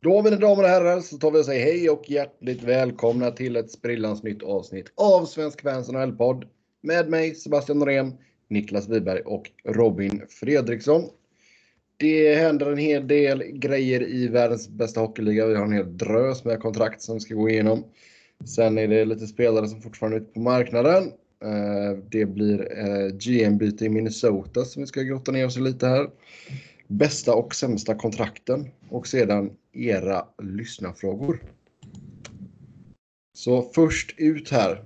Då mina damer och herrar så tar vi och säger hej och hjärtligt välkomna till ett sprillans nytt avsnitt av Svensk Fans NHL-podd. Med mig Sebastian Norén, Niklas Wiberg och Robin Fredriksson. Det händer en hel del grejer i världens bästa hockeyliga. Vi har en hel drös med kontrakt som vi ska gå igenom. Sen är det lite spelare som fortfarande är ute på marknaden. Eh, det blir eh, GM-byte i Minnesota som vi ska grotta ner oss i lite här. Bästa och sämsta kontrakten och sedan era lyssnarfrågor. Så först ut här.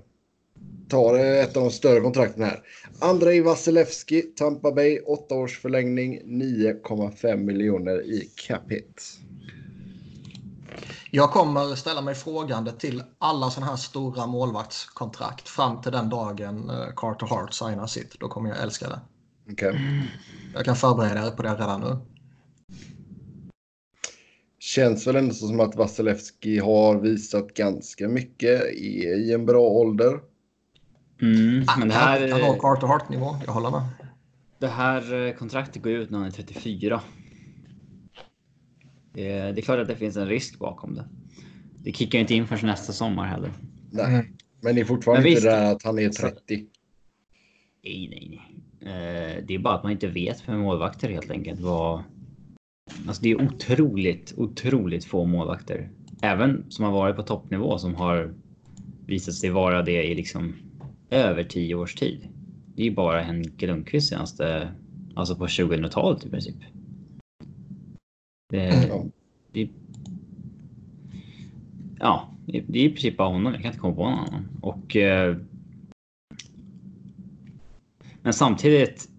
Tar ett av de större kontrakten här. Andrei Vasilevski, Tampa Bay, 8 års förlängning, 9,5 miljoner i cap hit. Jag kommer ställa mig frågande till alla sådana här stora målvaktskontrakt fram till den dagen eh, Carter Hart signar sitt. Då kommer jag älska det. Okay. Jag kan förbereda er på det redan nu. Känns väl ändå som att Vasilevski har visat ganska mycket, är i en bra ålder. Mm, men det här... Han har Carter Hart-nivå, jag håller med. Det här eh, kontraktet går ut när han är 34. Det är, det är klart att det finns en risk bakom det. Det kickar inte in förrän nästa sommar heller. Nej, mm. men det är fortfarande men inte där att han är 30. Nej, nej, nej. Eh, det är bara att man inte vet med målvakter helt enkelt vad... Alltså det är otroligt, otroligt få målvakter. Även som har varit på toppnivå som har visat sig vara det i liksom över tio års tid. Det är ju bara Henke Lundqvist senaste, alltså på 2000-talet i princip. Det, mm. det, ja, det är i princip bara honom. Jag kan inte komma på någon annan. Och, eh, men samtidigt.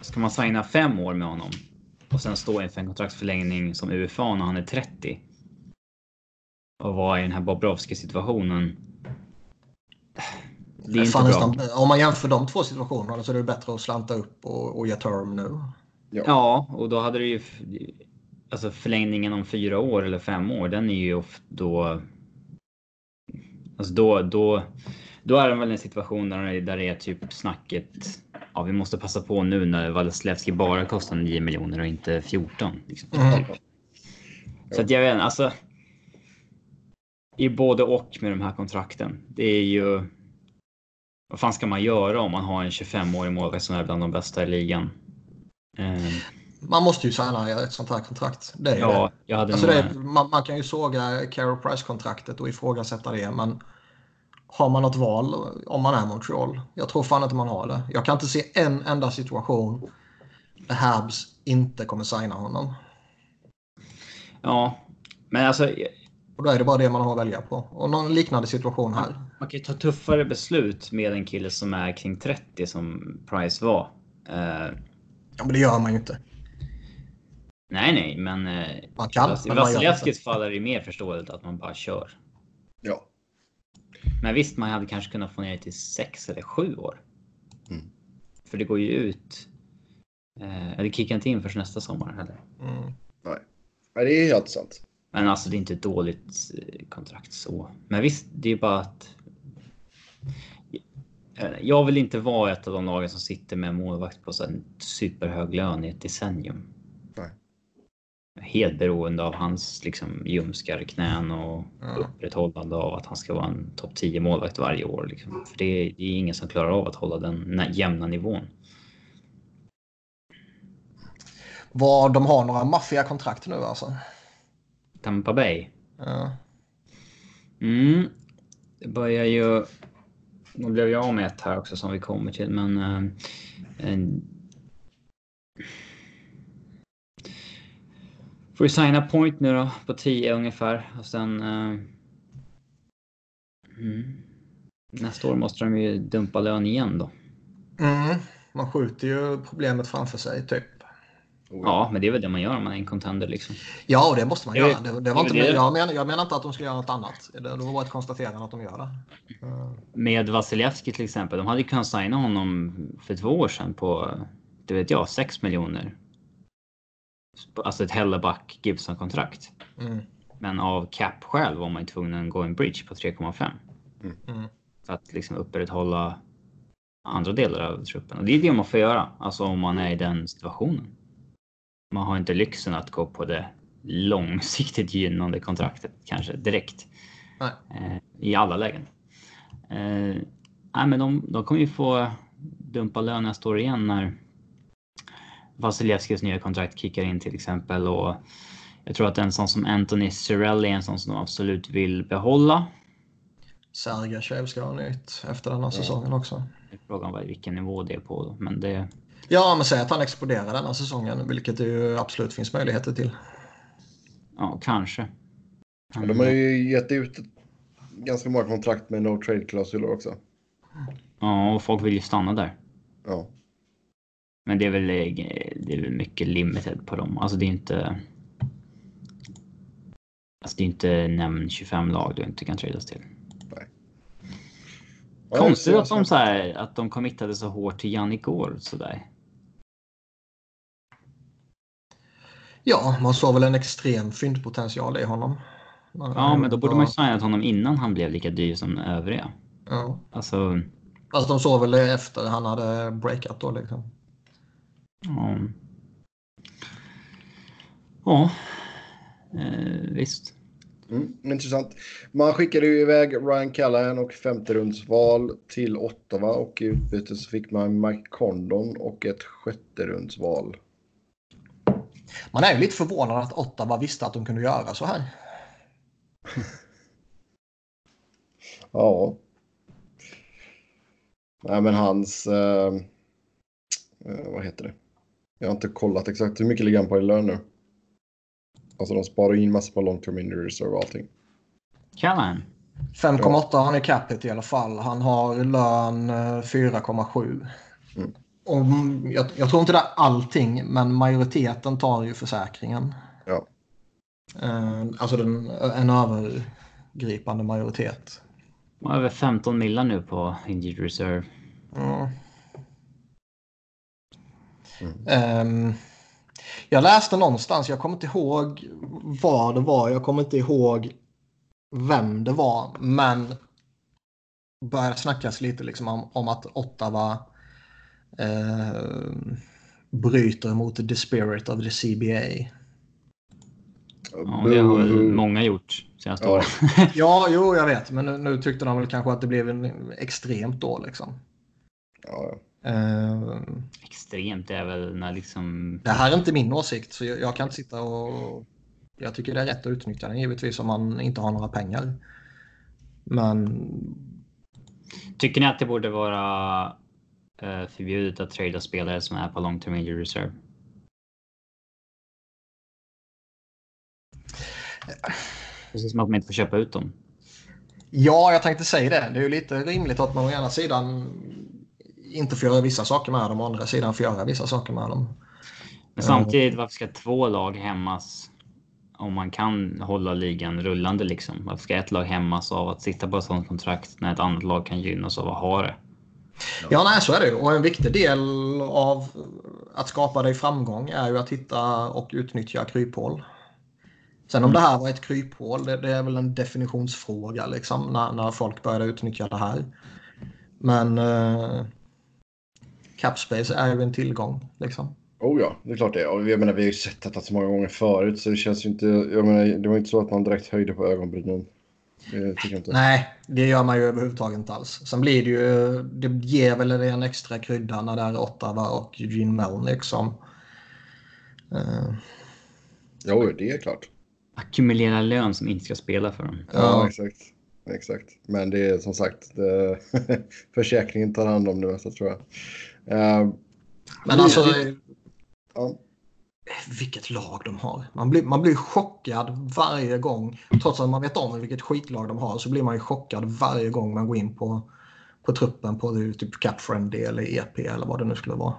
Ska man signa fem år med honom och sen stå inför en kontraktsförlängning som UFA när han är 30. Och vara i den här Bobrovski situationen. Det är inte bra. Nästan, om man jämför de två situationerna så är det bättre att slanta upp och, och ge term nu. Ja. ja, och då hade det ju... Alltså förlängningen om fyra år eller fem år, den är ju då... Alltså då, då, då är det väl en situation där, där det är typ snacket. Ja, vi måste passa på nu när Vasilevski bara kostar 9 miljoner och inte 14. Liksom. Mm. Så att jag vet alltså. I både och med de här kontrakten. Det är ju. Vad fan ska man göra om man har en 25-årig målvakt som är bland de bästa i ligan? Eh, man måste ju signa ett sånt här kontrakt. Det är ja, det. Jag hade alltså det, man, man, kan ju såga Carol Price-kontraktet och ifrågasätta det, men har man något val om man är Montreal? Jag tror fan inte man har det. Jag kan inte se en enda situation där Habs inte kommer signa honom. Ja, men alltså. Och då är det bara det man har att välja på. Och någon liknande situation här. Man, kan ju ta tuffare beslut med en kille som är kring 30 som Price var. Uh, Ja, men det gör man ju inte. Nej, nej, men... Eh, man kan. I Vasilevskis fall är det mer förståeligt att man bara kör. Men visst, man hade kanske kunnat få ner det till sex eller sju år. Mm. För det går ju ut... Eh, det kickar inte in förrän nästa sommar heller. Mm. Nej. Nej, det är helt sant. Men alltså, det är inte ett dåligt eh, kontrakt så. Men visst, det är bara att jag vill inte vara ett av de lagen som sitter med målvakt på en superhög lön i ett decennium. Helt beroende av hans liksom, ljumskar knän och ja. upprätthållande av att han ska vara en topp 10 målvakt varje år. Liksom. För det är, det är ingen som klarar av att hålla den jämna nivån. Vad de har några maffiga kontrakt nu alltså? Tampa Bay? Ja. Mm. Det börjar ju nu blev jag av med ett här också som vi kommer till, men... Uh, en... Får vi signa point nu då på 10 ungefär och sen... Uh, mm. Nästa år måste de ju dumpa lön igen då. Mm. Man skjuter ju problemet framför sig typ. Ja, men det är väl det man gör om man är en contender liksom. Ja, och det måste man göra. Det, det var inte, det. Jag, menar, jag menar inte att de ska göra något annat. Det var bara ett konstaterande att de gör det. Med Vasilevski till exempel. De hade kunnat signa honom för två år sedan på, det vet jag, 6 miljoner. Alltså ett Helleback Gibson-kontrakt. Mm. Men av cap-skäl var man ju tvungen att gå en bridge på 3,5. Mm. mm. För att liksom upprätthålla andra delar av truppen. Och det är det man får göra, alltså om man är i den situationen man har inte lyxen att gå på det långsiktigt gynnande kontraktet kanske direkt. Eh, I alla lägen. Eh, nej, men de, de kommer ju få dumpa lön nästa år igen när Vasilevskis nya kontrakt kickar in till exempel. Och jag tror att en sån som Anthony Cirelli är en sån som de absolut vill behålla. Sergachev ska ha nytt efter den här säsongen också. Frågan var vilken nivå det är på. Men det, Ja, men säg att han exploderar den här säsongen, vilket det ju absolut finns möjligheter till. ja, kanske. Och de har ju gett ut ganska många kontrakt med no trade-klausuler också. Ja, och folk vill ju stanna där. Ja. Men det är väl, eh, det är väl mycket limited på dem. Alltså det är inte... Alltså det är inte nämn 25 lag du inte kan tradas till. Ja, Konstigt att de, så här, att de committade så hårt till Jannik Gård sådär. Ja, man såg väl en extrem fyndpotential i honom. Ja, men då borde man ju signat honom innan han blev lika dyr som övriga. Ja. Alltså, Fast de såg väl det efter han hade breakat då liksom. Ja. Ja, eh, visst. Mm, intressant. Man skickade ju iväg Ryan Callahan och femte rundsval till Ottawa och i utbyte så fick man Mike Condon och ett sjätte rundsval. Man är ju lite förvånad att Ottawa visste att de kunde göra så här. Ja. Nej, men hans... Eh, eh, vad heter det? Jag har inte kollat exakt hur mycket ligger han på i lön nu. Alltså de sparar in massor på long term injury reserve och allting. Callahan. 5,8 har han i capita i alla fall. Han har lön eh, 4,7. Mm. Och mm, jag, jag tror inte det är allting, men majoriteten tar ju försäkringen. Ja. Eh, alltså den, en övergripande majoritet. Över 15 millar nu på injured reserve. Ja. Mm. Jag läste någonstans, jag kommer inte ihåg vad det var, jag kommer inte ihåg vem det var, men började snackas lite liksom om, om att Ottawa eh, bryter mot the spirit of the CBA. Ja, det har många gjort senaste Ja. åren. Ja, jo, jag vet, men nu, nu tyckte de väl kanske att det blev en, extremt då liksom. Ja, Eh, Extremt är väl när liksom... Det här är inte min åsikt så jag, jag kan inte sitta och... Jag tycker det är rätt att utnyttja den givetvis om man inte har några pengar. Men Tycker ni att det borde vara eh, förbjudet att trada spelare som är på long term injury reserve? Precis som att man inte får köpa ut dem. ja, jag tänkte säga det. Det är ju lite rimligt att man å ena sidan inte får göra vissa saker med dem och å andra sidan får göra vissa saker med dem. Men samtidigt, varför ska två lag hämmas om man kan hålla ligan rullande liksom? Varför ska ett lag hämmas av att sitta på ett sådant kontrakt när ett annat lag kan gynnas av att ha det? Ja, nej, så är det ju. Och en viktig del av att skapa dig framgång är ju att hitta och utnyttja kryphål. Sen om det här var ett kryphål, det, det är väl en definitionsfråga liksom, när, när folk började utnyttja det här. Men eh, Capspace är ju en tillgång. Liksom. Oh ja, det är klart det är. Och jag menar, vi har ju sett detta så många gånger förut så det känns ju inte... Jag menar, det var inte så att man direkt höjde på ögonbrynen. Det. Nej, det gör man ju överhuvudtaget inte alls. Sen blir det ju, det ger väl en extra krydda när det är Ottawa och Eugene Melnick som... Eh, Jo, det är klart. Ackumulera lön som inte ska spela för dem. Ja, Ja. exakt. Exakt. Men det är som sagt, det, försäkringen tar hand om det mesta tror jag. Eh, men alltså, ja. vilket lag de har. Man blir, man blir chockad varje gång. Trots att man vet om vilket skitlag de har så blir man ju chockad varje gång man går in på, på truppen på det, typ Cap Friendly eller EP eller vad det nu skulle vara.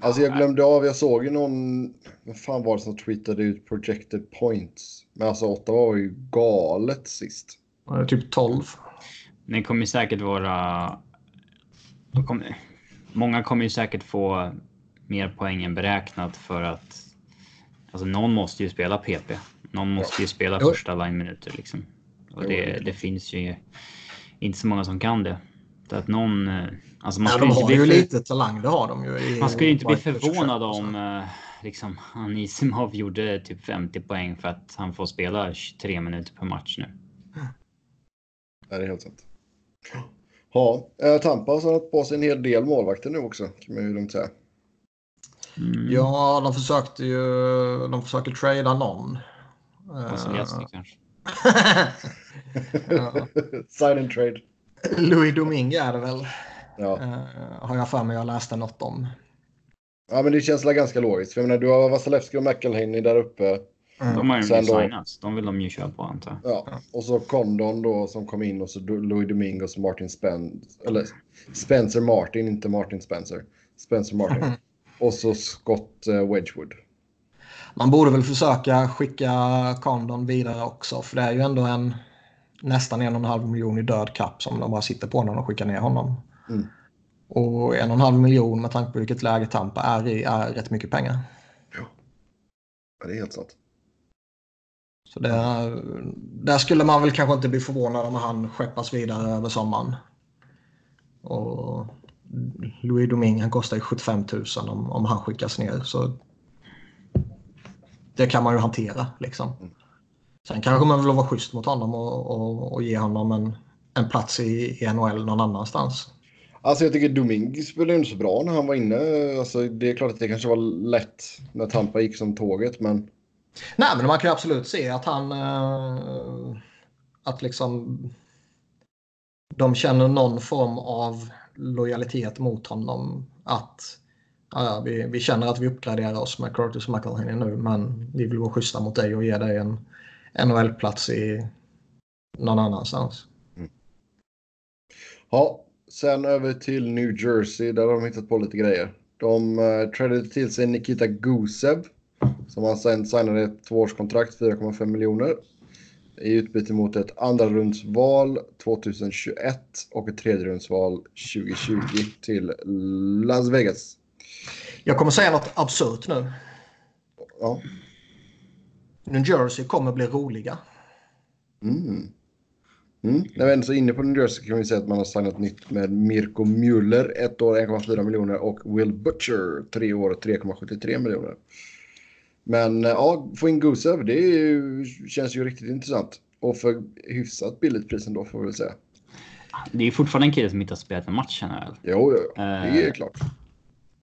Alltså jag glömde av, jag såg ju någon, vad fan var det som tweetade ut projected points? Men alltså Ottawa var ju galet sist. Det är Typ 12. Det kommer ju säkert vara... de Kommer, många kommer ju säkert få mer poäng än beräknat för att... Alltså någon måste ju spela PP. Någon måste ju spela Jo. första line-minuter liksom. Och det det, finns ju inte så många som kan det. Så att någon... eh, Alltså man Ja, de har ju för, lite talang, det har de ju. i- Man skulle inte bli förvånad om... eh, liksom Anisimov gjorde typ 50 poäng för att han får spela 23 minuter per match nu. Ja, det är helt sant. Ja, eh, Tampa har satt på sig en hel del målvakter nu också, kan man ju lugnt säga. Mm. Ja, de försökte ju... De försöker trada någon. Vasilevski Eh, kanske. ja. Sign and trade. Louis Domingue är det väl. Ja. Eh, har jag för mig jag läste något om. ja, men det känns väl ganska logiskt. För jag menar, du har Vasilevski och McElhaney där uppe. De har ju Sen då- signats. De vill de ju köra på antar jag. Ja, och så Condon då som kom in och så Louis Domingos och Martin Spencer. Eller Spencer Martin, inte Martin Spencer. Spencer Martin. och så Scott eh, Wedgwood. Man borde väl försöka skicka Condon vidare också. För det är ju ändå en nästan en och en halv miljon i död kapp som de bara sitter på när de skickar ner honom. Mm. Och en och en halv miljon med tanke på vilket läge Tampa är i är rätt mycket pengar. Ja, det är helt sant. Så det, där skulle man väl kanske inte bli förvånad om han skeppas vidare över sommaren. Och Louis Domingue han kostar ju 75 000 om, om han skickas ner. Så det kan man ju hantera liksom. Sen kanske man vill vara schysst mot honom och, och, och ge honom en, en plats i, i NHL någon annanstans. Alltså jag tycker Domingue spelade inte så bra när han var inne. Alltså, det är klart att det kanske var lätt när Tampa gick som tåget, men Nej, men man kan ju absolut se att han... Eh, att liksom... De känner någon form av lojalitet mot honom. Att ja, vi, vi känner att vi uppgraderar oss med Curtis McElhinney nu men vi vill vara schyssta mot dig och ge dig en NHL-plats i någon annanstans. Mm. Ja, sen över till New Jersey där har de hittat på lite grejer. De eh, uh, trädde till sig Nikita Gusev som har sen signade ett tvåårskontrakt, 4,5 miljoner. I utbyte mot ett andra rundsval 2021 och ett tredje rundsval 2020 till Las Vegas. Jag kommer säga något absurt nu. Ja. New Jersey kommer bli roliga. Mm. Mm. När vi ändå är inne på New Jersey kan vi säga att man har signat nytt med Mirko Mueller, ett år 1,4 miljoner och Will Butcher, tre år 3,73 miljoner. Men eh, ja, få in Gusev, det ju, känns ju riktigt intressant. Och för hyfsat billigt pris ändå får vi väl säga. Det är ju fortfarande en kille som inte har spelat en match känner jag väl. Jo, jo, jo. det är Eh, klart.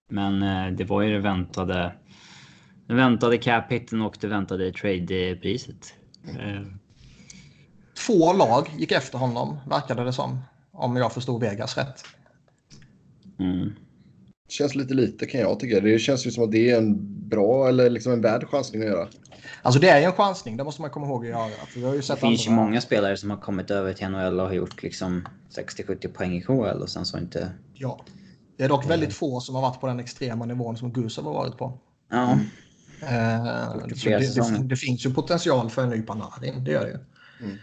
Men eh, det var ju det väntade. Den väntade cap hiten och det väntade trade-priset. Eh, Två lag gick efter honom, verkade det som. Om jag förstod Vegas rätt. Mm. Känns lite lite kan jag tycka. Det känns ju som att det är en bra eller liksom en värd chansning att göra. Alltså det är ju en chansning, det måste man komma ihåg att göra. För vi har ju Det sett finns ju många spelare som har kommit över till NHL och har gjort liksom 60-70 poäng i KHL och sen så inte... Ja. Det är dock väldigt få som har varit på den extrema nivån som Gusev har varit på. Ja, Eh, så flera det, det, det finns ju potential för en ny Panarin, det gör det ju. Mm.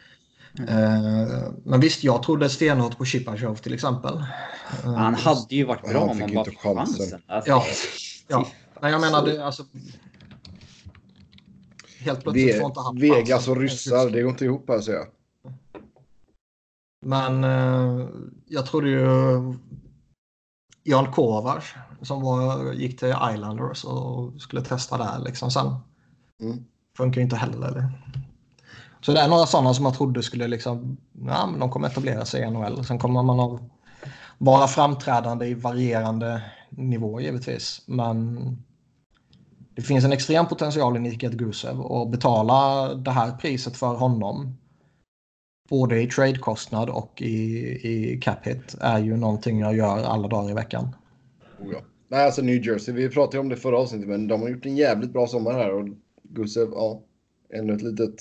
Eh, men visst, jag trodde stenhårt på Chipachov till exempel. Eh, han hade ju varit bra Han om han bara fick chansen. chansen. Alltså, Ja. Ja, men jag menar det, alltså. Helt plötsligt får inte han Vegas chansen. och ryssar, det går inte ihop här säger jag. Men eh, jag trodde ju Jan Kovacs som var, gick till Islanders och skulle testa där liksom sen. Mm. Funkar ju inte heller. Det. Så det är några sådana som man trodde skulle liksom, ja men de kommer etablera sig i NHL. Sen kommer man att vara framträdande i varierande nivå givetvis. Men det finns en extrem potential i Nikita Gusev och betala det här priset för honom både i tradekostnad och i, i cap hit är ju någonting jag gör alla dagar i veckan. Oh, ja. Nej, alltså New Jersey, vi pratade om det förra avsnittet, men de har gjort en jävligt bra sommar här och Gusev, ja, ännu ett litet,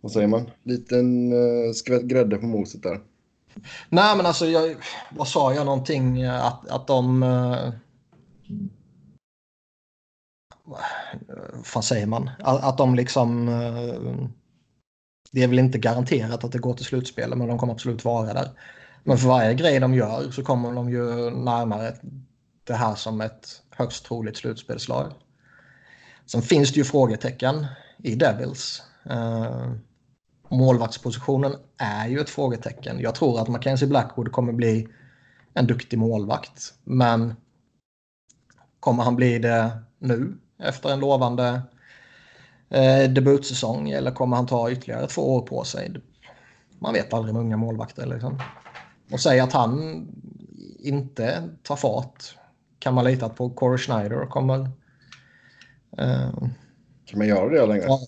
vad säger man, liten uh, skvätt grädde på moset där. Nej men alltså, jag, vad sa jag någonting eh, att, att de... eh, vad fan säger man? Att, att de liksom... eh, det är väl inte garanterat att det går till slutspel men de kommer absolut vara där. Men för varje grej de gör så kommer de ju närmare det här som ett högst troligt slutspelslag. Sen finns det ju frågetecken i Devils. Uh, målvaktspositionen är ju ett frågetecken. Jag tror att Mackenzie Blackwood kommer bli en duktig målvakt. Men kommer han bli det nu efter en lovande eh, debutsäsong eller kommer han ta ytterligare två år på sig? Man vet aldrig med unga målvakter. Liksom. Och säga att han inte tar fart. Kan man lita på Corey Schneider kommer... Eh, kan man göra det längre? Ja,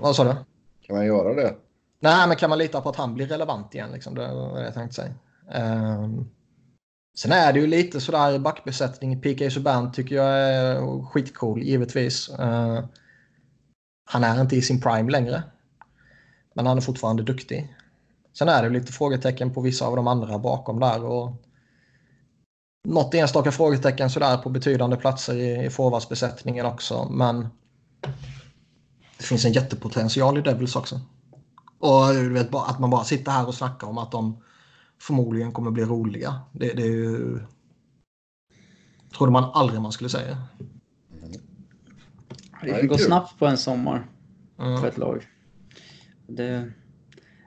vad sa du? Kan man göra det? Nej, men kan man lita på att han blir relevant igen? Liksom, det var det jag tänkte säga. Um, sen är det ju lite sådär backbesättning. PK Subban tycker jag är skitcool, givetvis. Uh, han är inte i sin prime längre. Men han är fortfarande duktig. Sen är det lite frågetecken på vissa av de andra bakom där. Och något enstaka frågetecken sådär på betydande platser i, i forwardsbesättningen också. Men det finns en jättepotential i Devils också. Och du vet, att man bara sitter här och snackar om att de förmodligen kommer bli roliga. Det, det är ju... trodde man aldrig man skulle säga. Det kan gå snabbt på en sommar mm. för ett lag. Det...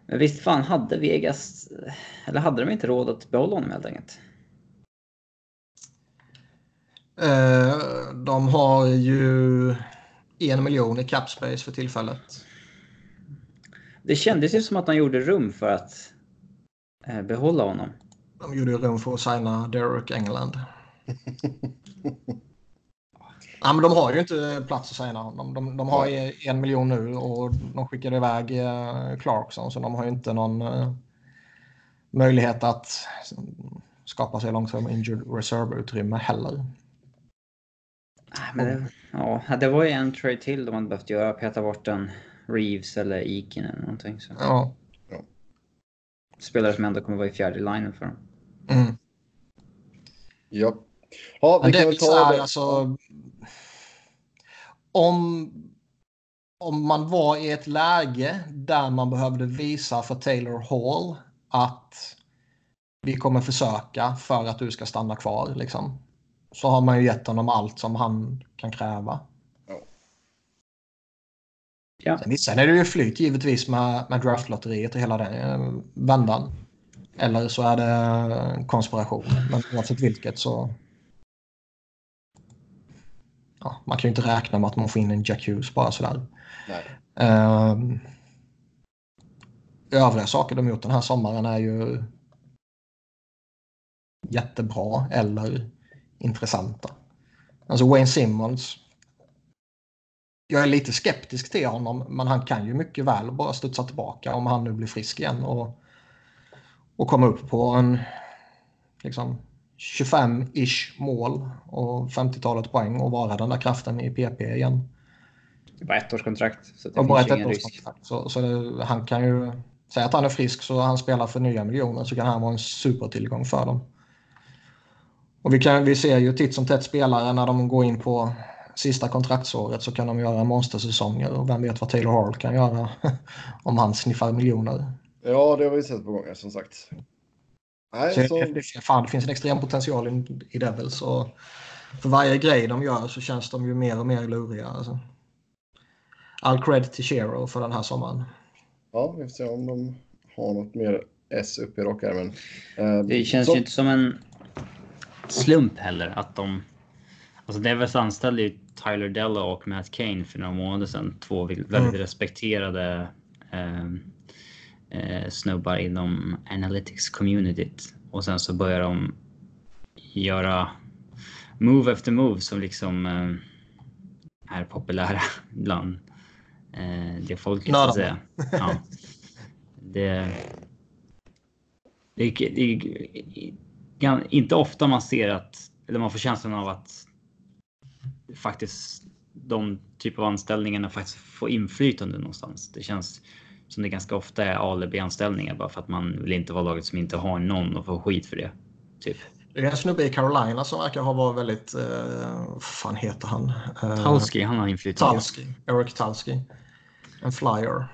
Men visst fan hade Vegas, eller hade de inte råd att behålla honom helt enkelt? Eh, de har ju en miljon i capspace för tillfället. Det kändes ju som att de gjorde rum för att eh, behålla honom. De gjorde rum för att signa Derek England. ja, men de har ju inte plats att signa honom. De, de har en miljon nu och de skickade iväg eh, Clarkson så de har ju inte någon uh, möjlighet att skapa sig långsamt injured reserve-utrymme heller. Men det, ja, det var ju en trade till de hade behövt göra. Peta bort en Reeves eller Ikin eller någonting. Så. Ja. Spelare som ändå kommer vara i fjärde linjen för dem. Mm. Ja. ja vi kan väl ta det. Alltså, om, om man var i ett läge där man behövde visa för Taylor Hall att vi kommer försöka för att du ska stanna kvar. Liksom, så har man ju gett honom allt som han kan kräva. Ja. Sen, sen är det ju flyt givetvis med, med draftlotteriet och hela den eh, vändan. Eller så är det konspiration. Men oavsett vilket så... Ja, man kan ju inte räkna med att man får in en Jack Hughes bara sådär. Uh, övriga saker de gjort den här sommaren är ju jättebra eller intressanta. Alltså Wayne Simmons jag är lite skeptisk till honom, men han kan ju mycket väl bara studsa tillbaka om han nu blir frisk igen och, och komma upp på en liksom 25-ish mål och 50-talet poäng och vara den där kraften i PP igen. Det var ett ettårskontrakt. Så det och bara ett ettårskontrakt. Så, så det, han kan ju säga att han är frisk så han spelar för nya miljoner så kan han vara en supertillgång för dem. Och vi, kan, vi ser ju titt som tätt spelare när de går in på sista kontraktsåret så kan de göra monstersäsonger och vem vet vad Taylor Hall kan göra om han sniffar miljoner. Ja, det har vi sett på gånger som sagt. Nej, så, så... Det, fan, det finns en extrem potential i, i Devils och för varje grej de gör så känns de ju mer och mer luriga. Alltså. All cred till Shero för den här sommaren. Ja, vi får se om de har något mer S upp i rockärmen. Eh, det känns så... ju inte som en slump heller att de Alltså Devils anställde ju Tyler Della och Matt Kane för några månader sedan. Två väldigt mm. respekterade eh, eh, snubbar inom analytics communityt. Och sen så börjar de göra move efter move som liksom eh, är populära bland eh, det folket så att säga. Ja. Det, det, det, det, inte ofta man ser att, eller man får känslan av att faktiskt de typ av anställningarna faktiskt få inflytande någonstans. Det känns som det ganska ofta är A eller B-anställningar bara för att man vill inte vara laget som inte har någon och få skit för det. Typ. Det är en snubbe i Carolina som verkar ha varit väldigt... Eh, vad fan heter han? Eh, Talski, han har inflytande. Talski, Eric Talski. En flyer.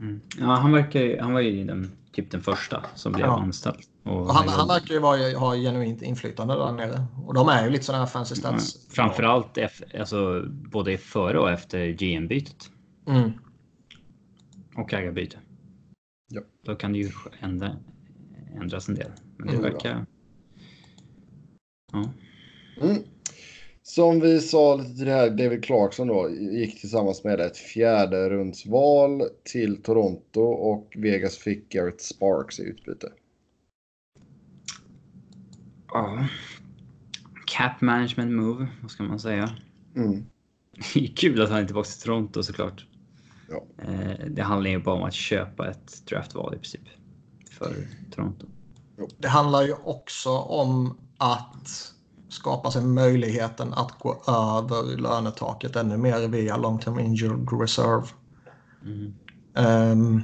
Mm. Ja, han verkar Han var ju den, typ den första som blev ja. anställd. Och han, han verkar ju vara, ha genuint inflytande där nere. Och de är ju lite sådana här fancy stats. Framförallt alltså, både före och efter GM-bytet. Mm. Och ägarbyte. Ja. Då kan det ju ändra, ändras en del. Men det mm. verkar... Ja. Mm. Som vi sa lite till det här, David Clarkson då gick tillsammans med ett fjärde rundsval till Toronto och Vegas fick Garrett Sparks i utbyte. Ja. Cap management move, vad ska man säga? Mm. Det är kul att han är tillbaka till Toronto såklart. Ja. Eh, Det handlar ju bara om att köpa ett draftval i princip. För Toronto. Det handlar ju också om att skapa sig möjligheten att gå över lönetaket ännu mer via long term injured reserve. Mm. Ehm,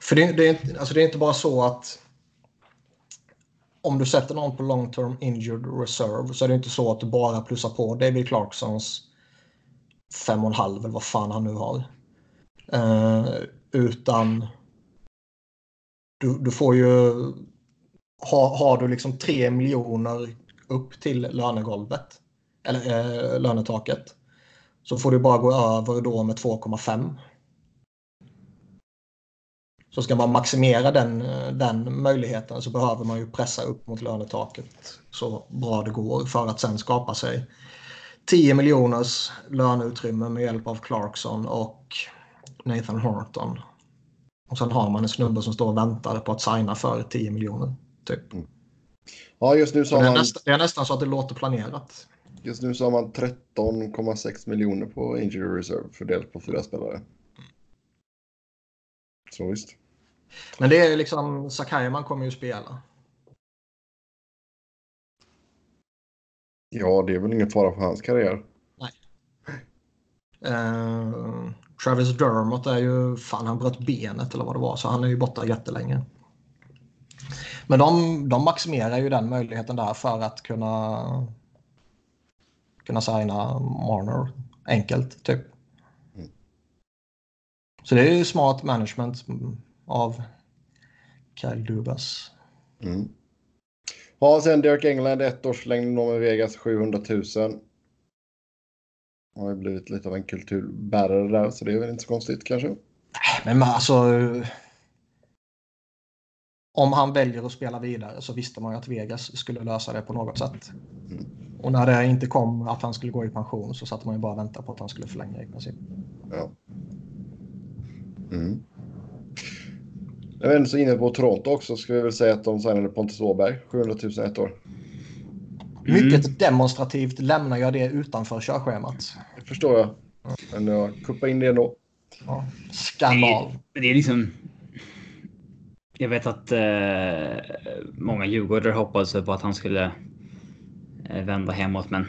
för det, det, är inte, alltså det är inte bara så att om du sätter någon på long term injured reserve så är det inte så att du bara plussar på David Clarksons 5,5 eller vad fan han nu har. Eh, utan du, du får ju ha, har du liksom 3 miljoner upp till lönegolvet eller eh, lönetaket så får du bara gå över då med 2,5. Så ska man maximera den, den möjligheten så behöver man ju pressa upp mot lönetaket så bra det går för att sen skapa sig 10 miljoners löneutrymme med hjälp av Clarkson och Nathan Horton. Och sen har man en snubbe som står och väntar på att signa för 10 miljoner. Typ. Ja, just nu så Det är, man, nästan, det är nästan så att det låter planerat. just nu så har man 13,6 miljoner på injury reserve fördelat på fyra spelare. Så visst. Men det är liksom, Sakaiman kommer ju spela. Ja, det är väl ingen fara för hans karriär. Eh, Travis Dermott är ju, fan han bröt benet eller vad det var, så han är ju borta jättelänge. Men de, de maximerar ju den möjligheten där för att kunna kunna signa Marner enkelt typ. Mm. Så det är ju smart management av Kyle Dubas. Mm. Ja, sen Derek England, ett års förlängning med Vegas, 700 000. Har ju blivit lite av en kulturbärare där, så det är väl inte så konstigt kanske. Men alltså. Om han väljer att spela vidare så visste man ju att Vegas skulle lösa det på något sätt. Mm. Och när det inte kom att han skulle gå i pension så satt man ju bara och väntade på att han skulle förlänga i princip. Ja. Mm. Jag var ändå så inne på Toronto också, ska vi väl säga att de signade Pontus Åberg, 700 000 ett år. Mm. Mycket demonstrativt lämnar jag det utanför körschemat. Det förstår jag. Men jag kuppar in det ändå. Ja. Skandal. Det, det är liksom... Jag vet att eh, många djurgårdare hoppades på att han skulle eh, vända hemåt, men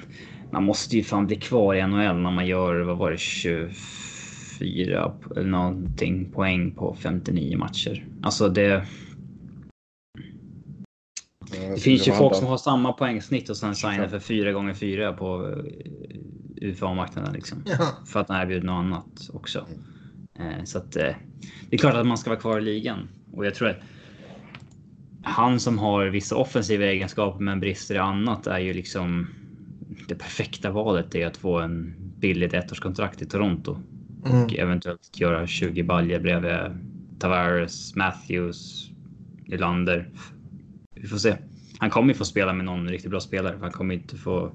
man måste ju fan bli kvar i NHL när man gör, vad var det, 25 54 någonting poäng på 59 matcher. Alltså det... Det finns ju folk handla. som har samma poängsnitt och sen signar för 4 gånger 4 på eh, UFA-marknaden liksom. Ja. För att den erbjuder något annat också. Eh, så att eh, det är klart att man ska vara kvar i ligan och jag tror att han som har vissa offensiva egenskaper men brister i annat är ju liksom det perfekta valet är att få en billigt ettårskontrakt i Toronto Mm. Och eventuellt göra 20 baljer bredvid Tavares, Matthews, Nylander. Vi får se. Han kommer ju få spela med någon riktigt bra spelare. Han kommer inte få...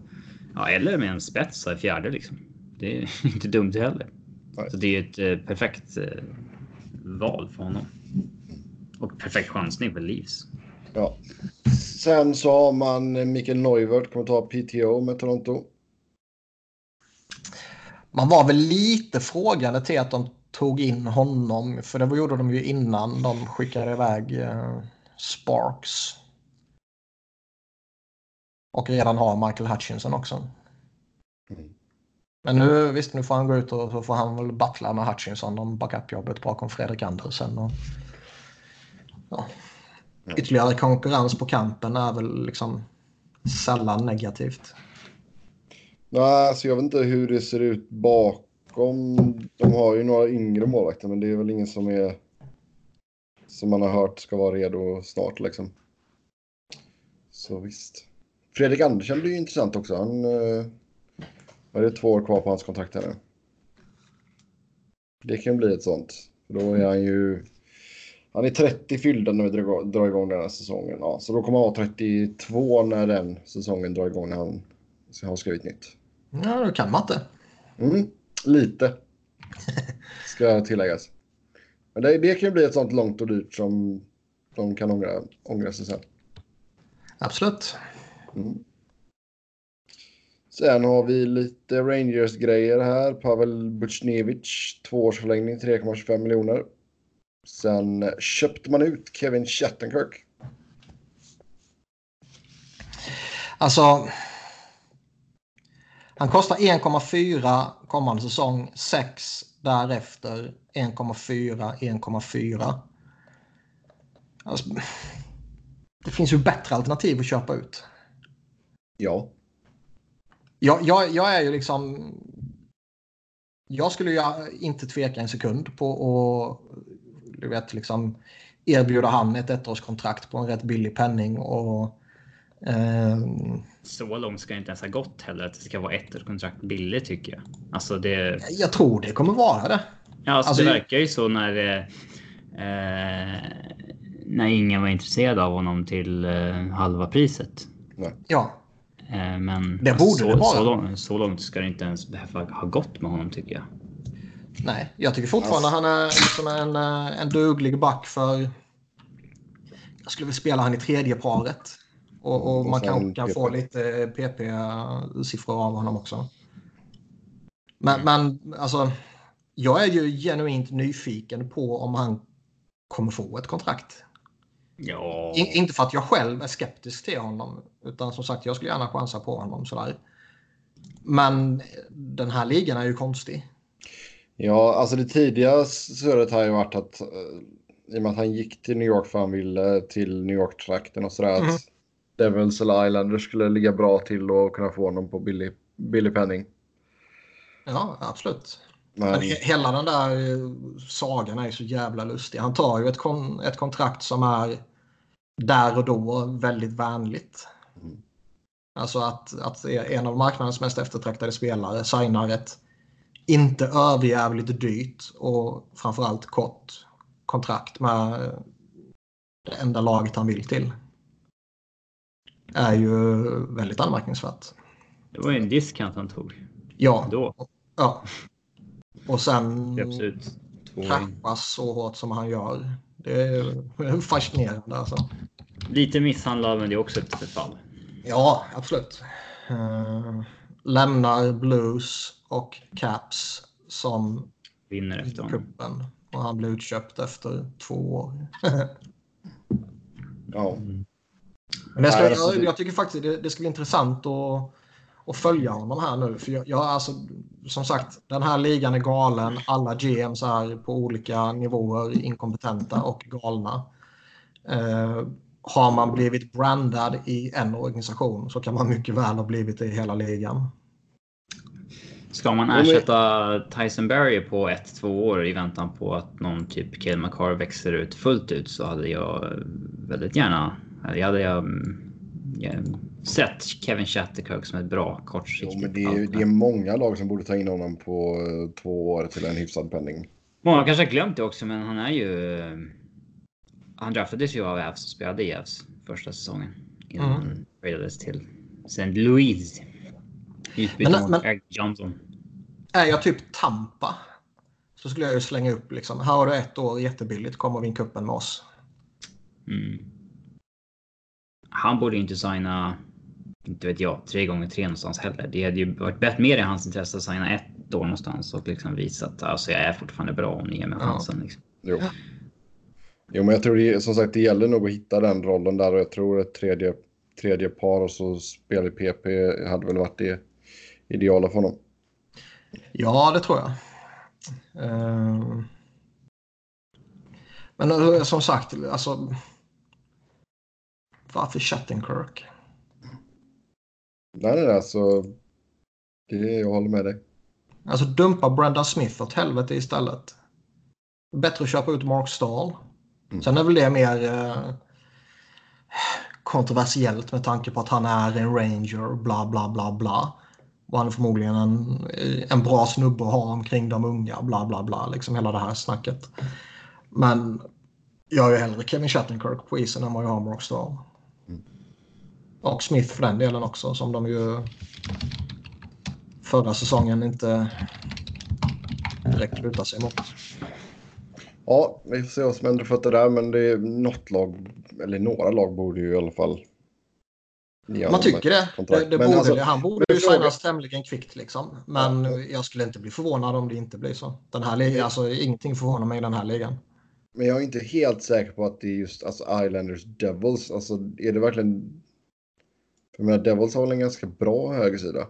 Ja, eller med en spets i fjärde liksom. Det är inte dumt heller. Nej. Så det är ett eh, perfekt eh, val för honom. Och perfekt chansning för Leafs. Ja. Sen så har man Mikael Neuvert, kommer ta PTO med Toronto. Man var väl lite frågande till att de tog in honom. För det gjorde de ju innan de skickade iväg eh, Sparks. Och redan har Michael Hutchinson också. Mm. Men nu visst, nu får han gå ut och så får han väl battla med Hutchinson om backupjobbet bakom Fredrik Andersen. Och, ja. Ja. Ytterligare konkurrens på kampen är väl liksom sällan negativt. Nej, alltså jag vet inte hur det ser ut bakom. De har ju några yngre målvakter, men det är väl ingen som är som man har hört ska vara redo snart liksom. Så visst. Fredrik Andersen blir ju intressant också. Han eh, har ju två år kvar på hans kontrakt här nu. Det kan bli ett sånt. Då är han ju... Han är 30 fyllda när vi drar igång den här säsongen. Ja, så då kommer han vara 32 när den säsongen drar igång när han har skrivit nytt. Ja, du kan matte. Mm, lite. Ska tilläggas. Men det, det kan ju bli ett sånt långt och dyrt som de kan ångra, ångra sig sen. Absolut. Mm. Sen har vi lite Rangers-grejer här. Pavel Buchnevich, tvåårsförlängning, 3,25 miljoner. Sen köpte man ut Kevin Shattenkirk. Alltså. Han kostar 1,4 kommande säsong. 6 därefter. 1,4, 1,4. Alltså, det finns ju bättre alternativ att köpa ut. Ja. Jag, jag, jag är ju liksom... Jag skulle ju inte tveka en sekund på att vet, liksom, erbjuda han ett ettårskontrakt på en rätt billig penning. Och, eh, Så långt ska det inte ens ha gått heller att det ska vara ettårskontrakt billigt tycker jag. Alltså det. jag tror det kommer vara det. Ja, alltså, Alltså, det verkar ju så när. Eh, eh, när ingen var intresserad av honom till eh, halva priset. Ja, Eh, men Det borde så, det vara. Så långt, så långt ska det inte ens behöva ha gått med honom tycker jag. nej. Jag tycker fortfarande han är liksom en, eh, en duglig back för... Jag skulle vilja spela han i tredje paret. Och, och man sen kan, PP. få lite PP-siffror av honom också. Men, men alltså, jag är ju genuint nyfiken på om han kommer få ett kontrakt. Ja. In, inte för att jag själv är skeptisk till honom. Utan som sagt, jag skulle gärna chansa på honom. Sådär. Men den här ligan är ju konstig. Ja, alltså det tidiga surret har ju varit att eh, i och med att han gick till New York för han ville till New York-trakten och sådär Mhm. att Devils eller Islanders skulle ligga bra till och kunna få honom på billig, billig penning. Ja, absolut. Men Men he- hela den där eh, sagan är så jävla lustig. Han tar ju ett, kon ett kontrakt som är där och då väldigt vänligt. Mm. Alltså att, att en av marknadens mest eftertraktade spelare signar ett inte överjävligt dyrt och framförallt kort kontrakt med det enda laget han vill till. Är ju väldigt anmärkningsvärt. Det var ju en discount han tog Ja, då. ja. Och sen trappas så hårt som han gör. Det är fascinerande alltså. Lite misshandlad men det är också ett fall. Ja, absolut. Uh, lämnar Blues och Caps som Vinner efter honom. kuppen. Och han blir utköpt efter två år. ja, Men det ska, Nej, jag, jag tycker faktiskt det, det ska bli intressant att, att följa honom här nu. För jag, jag, alltså, som sagt, den här ligan är galen. Alla GMs är på olika nivåer inkompetenta och galna. Eh, har man blivit brandad i en organisation så kan man mycket väl ha blivit det i hela ligan. Ska man ersätta Tyson Berry på ett, två år i väntan på att någon typ Cale McCarr växer ut fullt ut så hade jag väldigt gärna, eller hade jag mm, sett Kevin Shatterkirk som ett bra kortsiktigt jo, men det är, ju- det är många lag som borde ta in honom på eh, två år till en hyfsad penning. Många kanske har glömt det också men han är ju... Han draftades ju av Avs och spelade i Avs första säsongen. Innan Mm. han tradades till St. Louis. Utbyte Men- mot men- Eric Johnson. Är jag typ Tampa så skulle jag ju slänga upp liksom. Här har du ett år jättebilligt. Kom och vinn kuppen med oss. Mm. Han borde inte signa, inte vet jag, tre gånger tre någonstans heller. Det hade ju varit bättre mer i hans intresse att signa ett år någonstans och liksom visa att alltså, jag är fortfarande bra om ni ger mig Ja. chansen. Liksom. Jo. jo, men jag tror det, som sagt det gäller nog att hitta den rollen där och jag tror ett tredje, tredje par och så spel i PP hade väl varit det ideala för honom. Ja, det tror jag. Ehm. Men eh, som sagt, alltså. Varför Shattenkirk? Nej, alltså. Det, jag håller med dig. Alltså dumpa Brendan Smith åt helvete istället. Bättre att köpa ut Mark Stahl. Mm. Sen är väl det mer eh, kontroversiellt med tanke på att han är en ranger, bla bla bla bla. Och han är förmodligen en, en bra snubbe att ha omkring de unga, bla bla bla. Liksom hela det här snacket. Men jag har ju hellre Kevin Shattenkirk på isen än vad jag har Mark Stahl. Och Smith för den delen också som de ju förra säsongen inte direkt lutar sig mot. Ja, vi får se vad som händer för det där, men det är något lag, eller några lag borde ju i alla fall. Man tycker det. det, det borde, alltså, han borde ju signas tämligen kvickt liksom. Men ja. jag skulle inte bli förvånad om det inte blir så. Den här ligan, alltså ingenting förvånar mig i den här ligan. Men jag är inte helt säker på att det är just alltså, Islanders Devils. Alltså är det verkligen... För jag menar, Devils har väl en ganska bra högersida.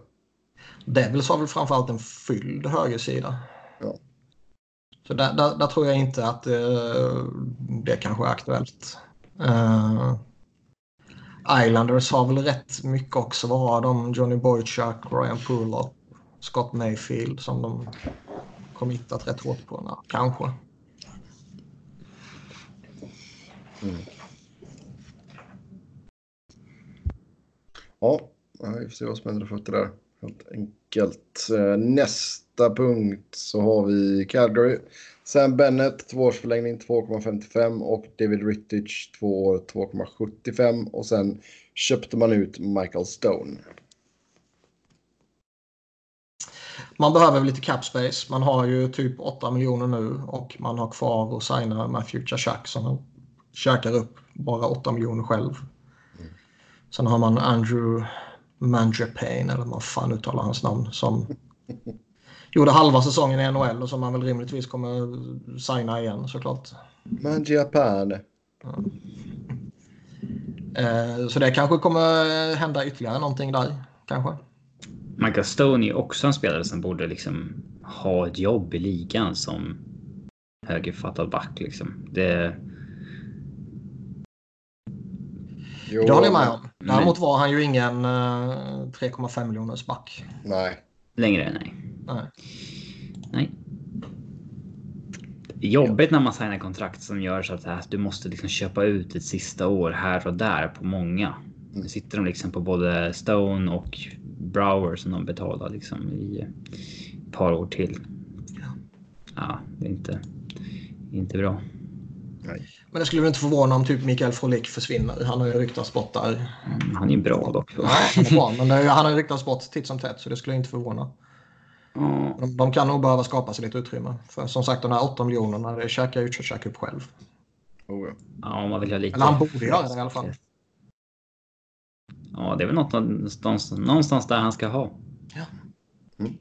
Devils har väl framförallt en fylld högersida. Ja. Så där, där, där, tror jag inte att uh, det kanske är aktuellt. Uh, Islanders har väl rätt mycket också. Vad har de? Johnny Boychuk, Ryan Pullo, Scott Mayfield som de committat rätt hårt på. Kanske. Mm. Ja, vi får se vad som händer fötter där. Helt enkelt. Eh, nästa punkt så har vi Calgary. Sam Bennett, tvåårsförlängning 2,55 och David Rittich, två år 2,75 och sen köpte man ut Michael Stone. Man behöver väl lite cap space. Man har ju typ 8 miljoner nu och man har kvar att signa Matthew Chachak som käkar upp bara 8 miljoner själv. Sen har man Andrew Mangiapane, eller vad fan uttalar hans namn, som gjorde halva säsongen i NHL och som man väl rimligtvis kommer signa igen såklart. Mangiapane. Ja. Eh, så det kanske kommer hända ytterligare någonting där, kanske. Michael Stone är också en spelare som borde liksom ha ett jobb i ligan som högerfattad back. Liksom. Det, Jo, det håller jag med om. Däremot var han ju ingen uh, eh, 3,5 miljoners back. Nej. Längre, nej. Nej. nej. Jobbigt när man signar kontrakt som gör så att du måste liksom köpa ut ett sista år här och där på många. Nu sitter de liksom på både Stone och Brower som de betalar liksom i ett par år till. Ja, det är inte, inte bra. Nej. Men det skulle väl inte förvåna om typ Mikael Frolik försvinner. Han har ju ryktats bort där. Mm, han är bra dock. Ja, han är bra, men han har ryktats bort titt som tätt så det skulle inte förvåna. Mm. De, de, kan nog behöva skapa sig lite utrymme. För som sagt de här 8 miljonerna det käkar ju Chachak upp själv. Oh, ja. ja, man vill ha lite... Eller han borde göra det i alla fall. Ja, det är väl något någonstans, någonstans där han ska ha. Ja. Mm.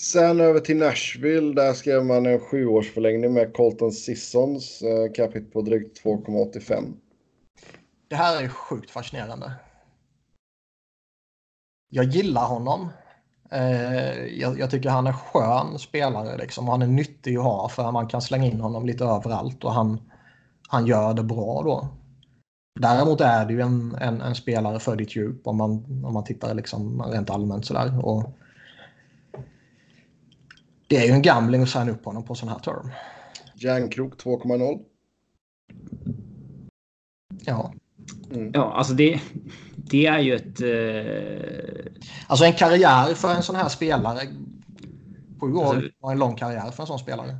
Sen över till Nashville. Där skrev man en sjuårsförlängning med Colton Sissons. Eh, capita på drygt 2,85. Det här är sjukt fascinerande. Jag gillar honom. Eh, jag, jag, tycker han är skön spelare. Liksom. Han är nyttig att ha för man kan slänga in honom lite överallt och han, han gör det bra då. Däremot är det ju en, en, en spelare för ditt djup om man, om man tittar liksom rent allmänt sådär. Och det är ju en gambling att signa upp honom på sån här term. Järnkrok 2,0. Ja. Mm. Ja, alltså det, det är ju ett... Eh... Alltså en karriär för en sån här spelare. Sju år alltså, var en lång karriär för en sån spelare.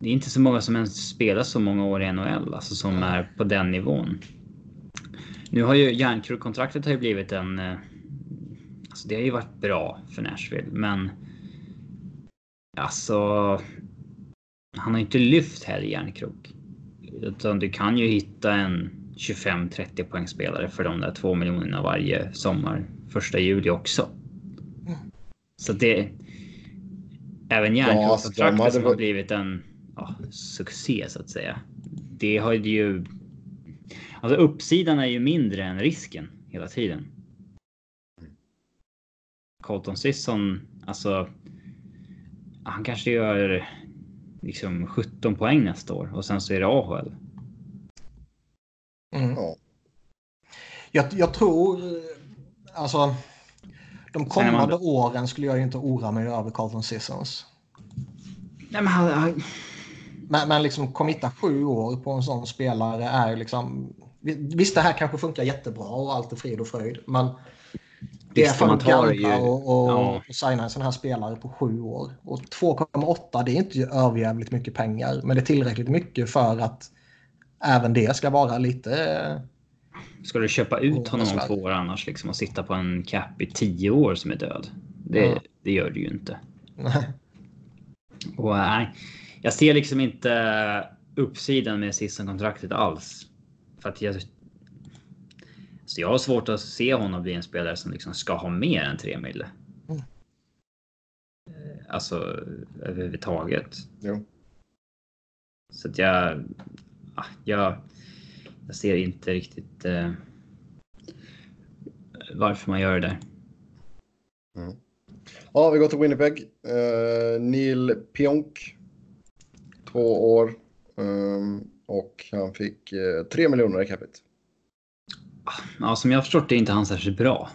Det är inte så många som ens spelar så många år i NHL, alltså som är på den nivån. Nu har ju järnkrokkontraktet har ju blivit en eh, det har ju varit bra för Nashville, men alltså. Han har inte lyft heller järnkrok. Utan du kan ju hitta en 25-30 poängspelare för de där två miljonerna varje sommar. Första juli också. Så det. Även järnkrokskontraktet ja, som har blivit en ja, succé så att säga. Det har ju. Alltså uppsidan är ju mindre än risken hela tiden. Colton Sisson, alltså. Han kanske gör liksom 17 poäng nästa år och sen så är det AHL. Mm. Jag, jag tror, alltså. De kommande man... åren skulle jag ju inte oroa mig över Carlton Sissons. Nej, men, han, han... men, men liksom committa sju år på en sån spelare är liksom. Visst, det här kanske funkar jättebra och allt är frid och fröjd, men det är för att ja. signa en sån här spelare på sju år. Och 2,8 det är inte överjävligt mycket pengar. Men det är tillräckligt mycket för att även det ska vara lite... Ska du köpa ut honom om två år annars liksom och sitta på en cap i tio år som är död? Det, ja. det gör du ju inte. Nej. Och nej, jag ser liksom inte uppsidan med sista kontraktet alls. För att jag... Så jag har svårt att se honom bli en spelare som liksom ska ha mer än 3 mille. Mm. Alltså överhuvudtaget. Jo. Så att jag... Jag, jag ser inte riktigt eh, varför man gör det där. Mm. Ja, vi går till Winnipeg. Uh, Neil Pionk. Två år. Um, och han fick uh, eh, 3 miljoner i capita. Ja, som jag har förstått det är inte han särskilt bra.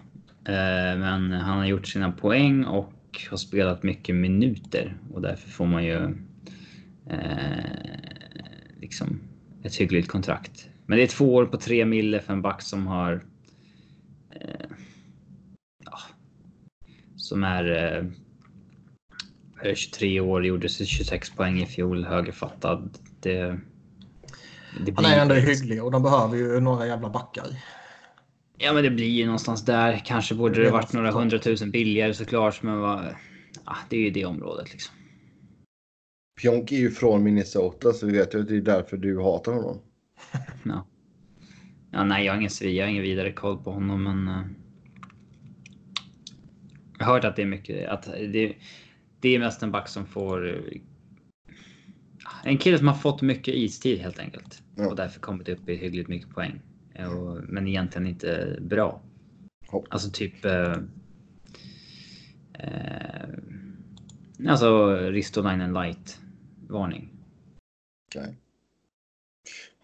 Uh, men han har gjort sina poäng och har spelat mycket minuter och därför får man ju uh, liksom ett hyggligt kontrakt. Men det är två år på tre mille för en back som har som är, eh, 23 år, gjorde 26 poäng i fjol, högerfattad. Det, det blir... Han är ändå hygglig och de behöver ju några jävla backar. Ja, men det blir ju någonstans där. Kanske borde det, varit några hundratusen billigare såklart, men vad, ja, det är ju det området liksom. Pionk är ju från Minnesota så vi vet ju att det är därför du hatar honom. ja. ja. Nej, jag har ingen, jag har ingen vidare koll på honom, men. Uh... Jag har hört att det är mycket, att det, det är mest en back som får... En kille som har fått mycket istid helt enkelt. Ja. Och därför kommit upp i hyggligt mycket poäng. Och, men egentligen inte bra. Oh. Alltså typ... Eh, eh, alltså Ristolainen light varning. Okej. Okay.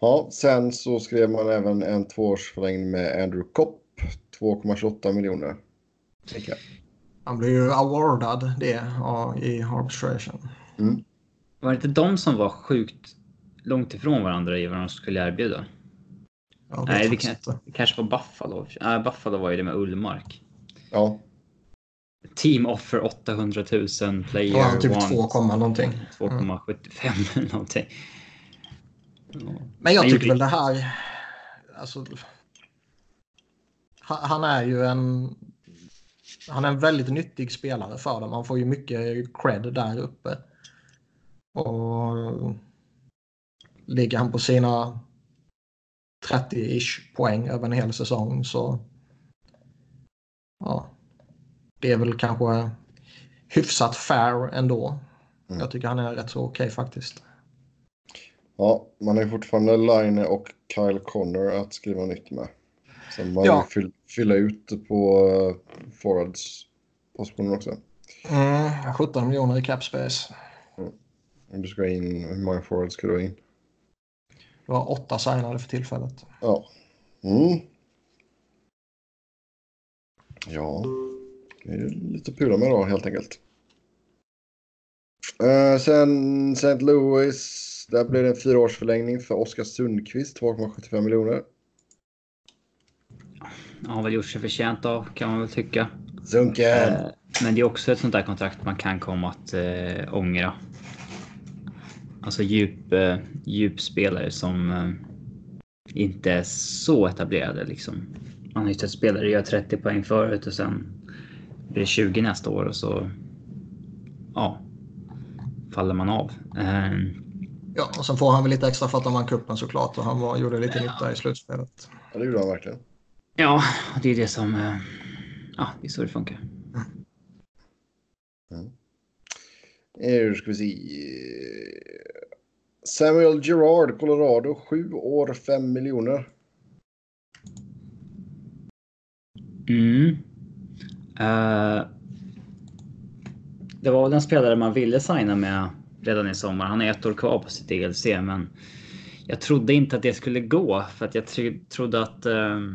Ja, sen så skrev man även en tvåårsförlängning med Andrew Kopp. 2,28 miljoner. Okay. Han blir ju awardad det i arbitration. Mm. Var det inte de som var sjukt långt ifrån varandra i vad de skulle erbjuda? Ja, det Nej, det, kan, det kanske var Buffalo. Nej, Buffalo var ju det med Ullmark. Ja. Team offer 800 000 player. Ja, typ 2, någonting. 2,75 mm. någonting. Men jag tycker väl det här. Alltså, han är ju en han är en väldigt nyttig spelare för dem. Han får ju mycket cred där uppe. Och ligger han på sina 30-ish poäng över en hel säsong så ja, det är väl kanske hyfsat fair ändå. Mm. Jag tycker han är rätt så okej okay, faktiskt. Ja, man är fortfarande Line och Kyle Connor att skriva nytt med. Som man ja. vill fylla ut på uh, forwards positionen också. Mm, 17 miljoner i cap space. Mm. Du ska in, hur många forwards ska du ha in? Du har åtta signade för tillfället. Ja. Mm. Ja, det är lite att pula med då helt enkelt. Uh, sen St. Louis. Där blir det en fyraårsförlängning för Oskar Sundqvist, 2,75 miljoner har väl gjort sig förtjänt av kan man väl tycka. Zunke! Eh, men det är också ett sånt där kontrakt man kan komma att äh, ångra. Alltså djup, äh, djupspelare som äh, inte är så etablerade liksom. Man har ju sett spelare göra 30 poäng förut och sen blir det 20 nästa år och så ja, faller man av. Ja, och sen får han väl lite extra för att de vann cupen såklart och han var, gjorde lite nytta i slutspelet. Ja, det gjorde han verkligen. Ja, det är det som... Eh, ja, det är så det funkar. Mm. Nu ska vi se. Samuel Gerard, Colorado. 7 år, 5 miljoner. Mm. Uh, det var väl den spelare man ville signa med redan i sommar. Han är ett år kvar på sitt DLC, men jag trodde inte att det skulle gå för att jag trodde att uh,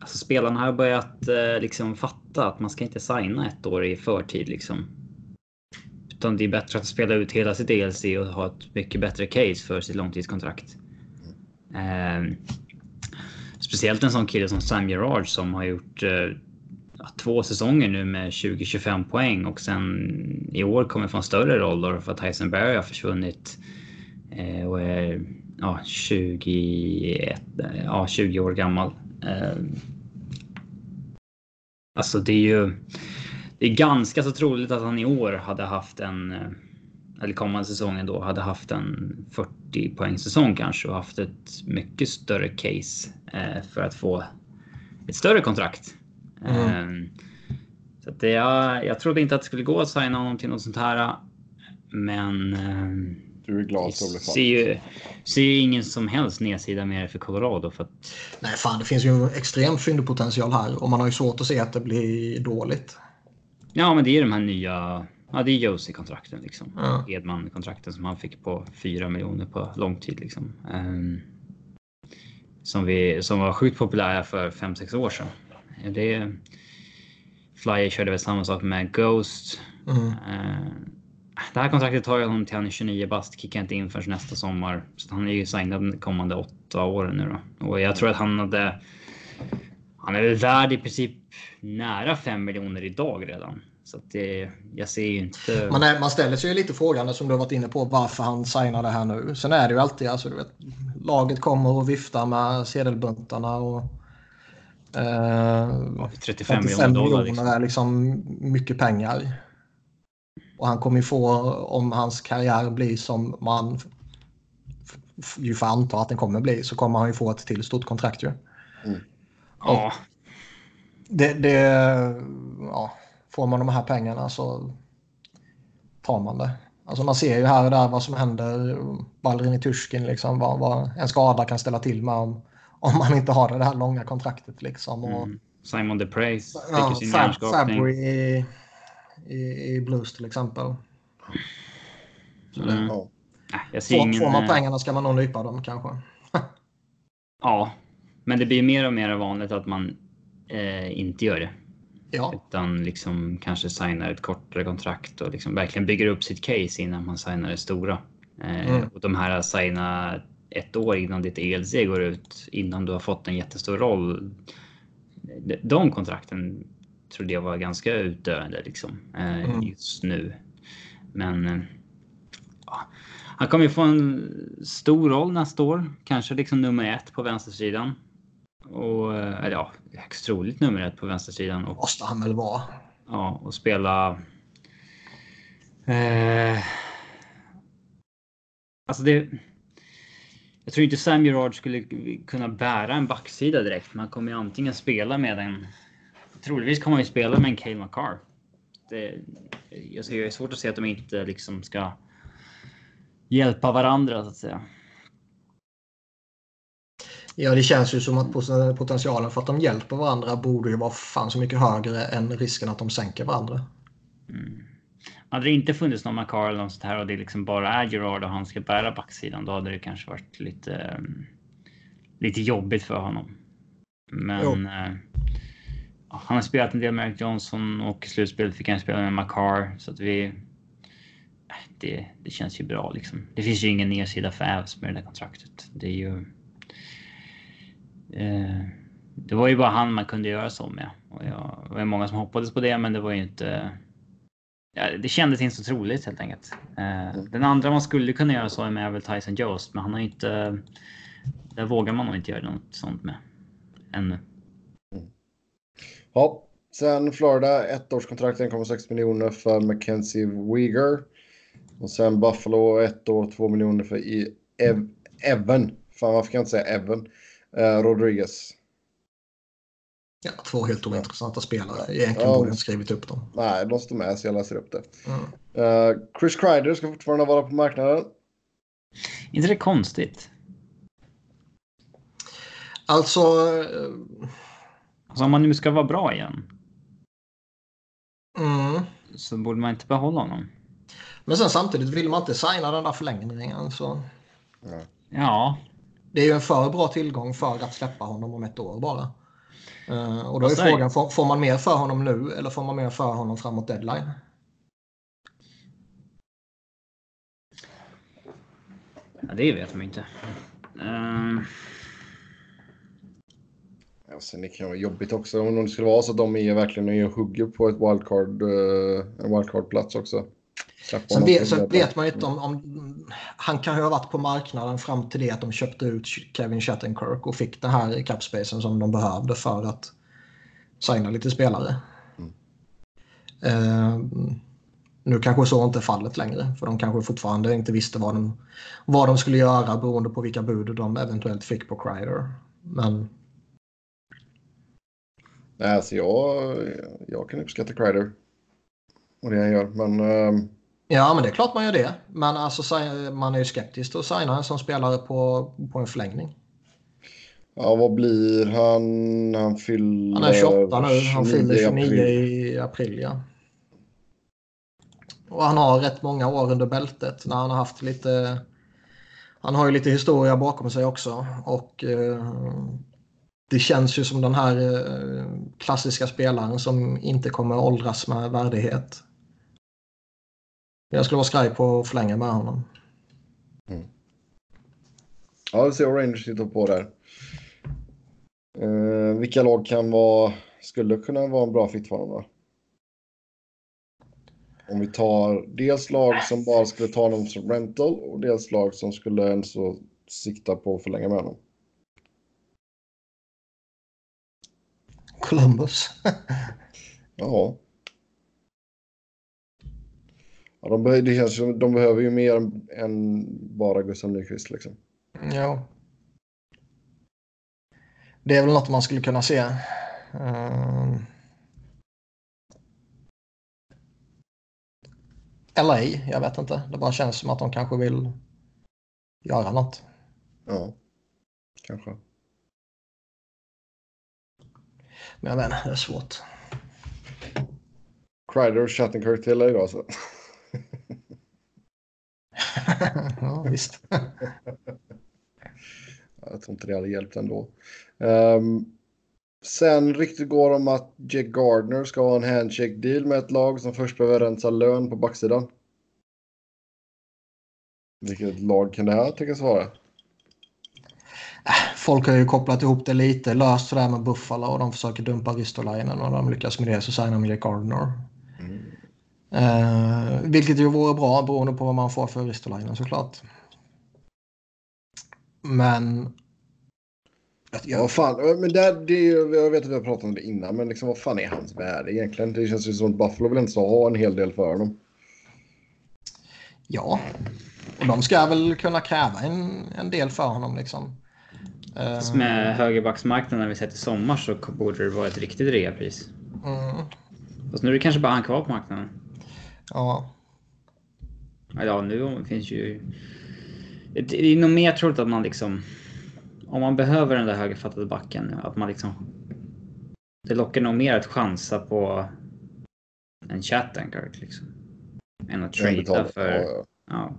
Alltså spelarna har börjat uh, liksom fatta att man ska inte signa ett år i förtid liksom. Utan det är bättre att spela ut hela sitt DLC och ha ett mycket bättre case för sitt långtidskontrakt. Eh, speciellt en sån kille som Sam Gerard som har gjort eh, två säsonger nu med 20-25 poäng och sen i år kommer få en större roll då för att Tyson Berry har försvunnit. Eh, och är ja, 21, ja, 20 år gammal. Eh, alltså det är ju det är ganska så troligt att han i år hade haft en eh, eller kommande säsongen då hade haft en 40 poäng säsong kanske och haft ett mycket större case eh, för att få ett större kontrakt. Mm. Eh, så att det, jag, jag trodde inte att det skulle gå att signa honom till något sånt här. Men eh, du är glad att det ser ju, ser ju ingen som helst nedsida med för Colorado. För att... Nej, fan det finns ju extrem fyndpotential här och man har ju svårt att se att det blir dåligt. Ja, men det är de här nya. Ja, det är Josie-kontrakten liksom. Ja. Edman-kontrakten som han fick på 4 miljoner på lång tid liksom. Um, som, vi, som var sjukt populära för 5-6 år sedan. Det, Flyer körde väl samma sak med Ghost. Mm. Uh, det här kontraktet tar ju honom till han är 29 bast, kickar inte in förrän nästa sommar. Så han är ju signad de kommande åtta åren nu då. Och jag tror att han hade... Han är väl värd i princip nära 5 miljoner idag redan. Så att det, jag ser ju inte... Man, är, man ställer sig ju lite frågan som du har varit inne på varför han signar det här nu. Sen är det ju alltid alltså, du vet, laget kommer och viftar med sedelbuntarna och eh, 35 miljoner dollar. Liksom. är liksom mycket pengar. Och han kommer ju få, om hans karriär blir som man ju får anta att den kommer bli, så kommer han ju få ett till stort kontrakt ju. Mm. Ja. Det, det, ja, får man de här pengarna så tar man det. Alltså man ser ju här och där vad som händer. Balrin i Turskin, liksom, vad, vad, en skada kan ställa till med om, om man inte har det här långa kontraktet. Liksom. Och, mm. Simon DePrace fick ja, sin hjärnskakning. Fabry i, i, i Blues till exempel. Så det, mm. ja. Jag ser får, ingen... får man eh, pengarna ska man nog nypa dem kanske. ja, men det blir mer och mer vanligt att man eh, inte gör det. Ja. Utan liksom kanske signar ett kortare kontrakt och liksom verkligen bygger upp sitt case innan man signar det stora. Eh, mm. Och de här signa ett år innan ditt ELC går ut, innan du har fått en jättestor roll. De kontrakten trodde jag var ganska utdöende liksom, eh, mm. just nu. Men eh, ja, han kommer ju få en stor roll nästa år, kanske liksom nummer ett på vänstersidan. Och eller ja, högst troligt nummer ett på vänstersidan. Och, Måste han väl vara. Ja, och spela. Eh, alltså det. Jag tror inte Sam Gerard skulle kunna bära en backsida direkt. Man kommer ju antingen spela med en. Troligtvis kommer man ju spela med en Cale McCarr. Det, jag ser, det är svårt att se att de inte liksom ska hjälpa varandra så att säga. Ja, det känns ju som att potentialen för att de hjälper varandra borde ju vara fan så mycket högre än risken att de sänker varandra. Mm. Hade det inte funnits någon McCarl eller något sånt här och det liksom bara är Gerard och han ska bära backsidan, då hade det kanske varit lite, um, lite jobbigt för honom. Men uh, han har spelat en del med Eric Johnson och i slutspelet fick han spela med McCarr så att vi. Det, det känns ju bra liksom. Det finns ju ingen nedsida för Avs med det där kontraktet. Det är ju Eh, det var ju bara han man kunde göra så med. Och jag, det var många som hoppades på det, men det var ju inte... Ja, det kändes inte så troligt helt enkelt. Eh, mm. Den andra man skulle kunna göra så med är väl Tyson Jost, men han har inte... Där vågar man nog inte göra något sånt med. Ännu. Mm. Ja, sen Florida, ettårskontrakt 1,6 miljoner för Mackenzie Weger. Och sen Buffalo, ett år, 2 miljoner för Ev Evan. Fan, varför kan jag inte säga Evan? Eh, Rodriguez. Ja, två helt ointressanta spelare. Egentligen ja. borde jag inte skrivit upp dem. Nej, de står med så jag läser upp det. Mm. Uh, Chris Kreider ska fortfarande vara på marknaden. inte det konstigt? Alltså... Uh... alltså... Om man nu ska vara bra igen. Mm. Så borde man inte behålla honom. Men sen samtidigt vill man inte signa den där förlängningen. Så... Ja. ja, det är ju en för bra tillgång för att släppa honom om ett år bara. Uh, och då är frågan, får, får, man mer för honom nu eller får man mer för honom framåt deadline? Ja, det vet man inte. Uh... Alltså, det kan vara jobbigt också om det skulle vara så att de är verkligen är hugger på ett wildcard, uh, en wildcard-plats också. Sen vet, sen vet man inte om, om... Han kan ju ha varit på marknaden fram till det att de köpte ut Kevin Shattenkirk och fick den här capspacen som de behövde för att signa lite spelare. Mm. Uh, nu kanske så inte är fallet längre. För de kanske fortfarande inte visste vad de, vad de skulle göra beroende på vilka bud de eventuellt fick på Kreider. Men... Nej, alltså jag, jag kan uppskatta Kreider. Och det han gör. Men... Uh... Ja, men det är klart man gör det. Men alltså, man är ju skeptisk till att signa en som spelare på, på en förlängning. Ja, vad blir han? Han fyller... Han är 28 nu. Han fyller 29 i april, ja. Och han har rätt många år under bältet när han har haft lite... Han har ju lite historia bakom sig också och eh, det känns ju som den här eh, klassiska spelaren som inte kommer åldras med värdighet. Jag skulle vara skraj på att förlänga med honom. Mm. Ja, vi ser vad Rangers sitter på där. Eh, vilka lag kan vara, skulle kunna vara en bra fit för honom då? Om vi tar dels lag som bara skulle ta honom som rental och dels lag som skulle ens sikta på att förlänga med honom. Columbus. ja. Ja de, det känns som, de behöver ju mer än bara Gustav Nyqvist liksom. Ja. Det är väl något man skulle kunna se. Uh... LA, jag vet inte. Det bara känns som att de kanske vill göra något. Ja, kanske. Men jag vet inte, det är svårt. Kreider och Shattenkirk till då alltså? ja, visst. jag tror inte det hade hjälpt ändå. Um, sen ryktet går om att Jake Gardner ska ha en handshake deal med ett lag som först behöver rensa lön på backsidan. Vilket lag kan det här tänkas vara? Äh, folk har ju kopplat ihop det lite, löst sådär med Buffalo och de försöker dumpa Ristolainen och de lyckas med det så signar de Jake Gardner. Uh, vilket ju vore bra beroende på vad man får för Ristolainen såklart. Men Ja, fan. Men där, det, jag vet att vi har pratat om det innan, men liksom, vad fan är hans värde egentligen? Det känns ju som att Buffalo vill inte ha en hel del för honom. Ja, och de ska väl kunna kräva en, en del för honom liksom. Fast med högerbacksmarknaden vi sett i sommar så borde det vara ett riktigt reapris. Mm. Fast nu är det kanske bara han kvar på marknaden. Ja. Ja, nu finns ju... Det är nog mer troligt att man liksom om man behöver den där högerfattade backen, att man liksom... Det lockar nog mer att chansa på en Chattenkirk liksom. Än att trada för... Ja, ja. ja.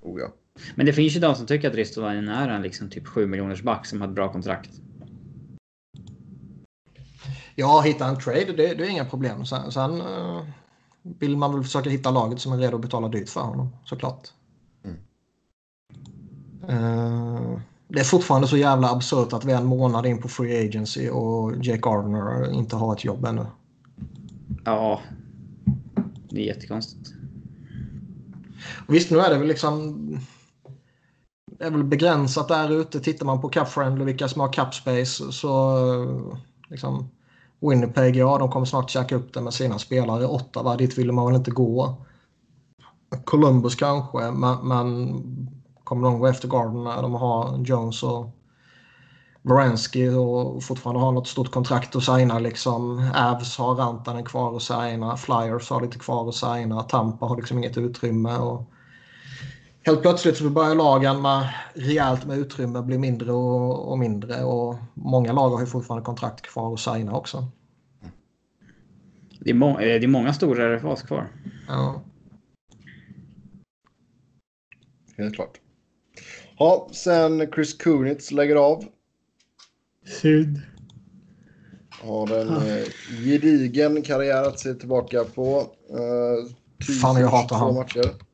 Oh, ja. Men det finns ju de som tycker att Ristolainen är en liksom typ 7 miljoners back som har ett bra kontrakt. Ja, hitta en trade, det, det är inga problem. Sen, sen uh, vill man väl försöka hitta laget som är redo att betala dyrt för honom, såklart. Mm. Uh, det är fortfarande så jävla absurt att vi är en månad in på Free Agency och Jake Gardner inte har ett jobb ännu. Ja, det är jättekonstigt. Visst, nu är det väl liksom... Det är väl begränsat där ute. Tittar man på Cap Friendly, vilka som har Cap Space, så... Liksom, Winnipeg, ja, de kommer snart käka upp det med sina spelare. Ottawa, dit vill man väl inte gå. Columbus kanske, men, men kommer de gå efter Gardner. De har Jones och Varensky och fortfarande har något stort kontrakt att signa. Liksom. Avs har Rantanen kvar att signa. Flyers har lite kvar att signa. Tampa har liksom inget utrymme. Och helt plötsligt så börjar lagen med rejält med utrymme bli mindre och, och mindre. Och många lag har ju fortfarande kontrakt kvar att signa också. Det är, må eh, det är många stora RFAs kvar. Ja. Helt klart. Ja, sen Chris Kunitz lägger av. Synd. Har en eh, gedigen karriär att se tillbaka på. Eh, Fan, jag hatar honom. Matcher.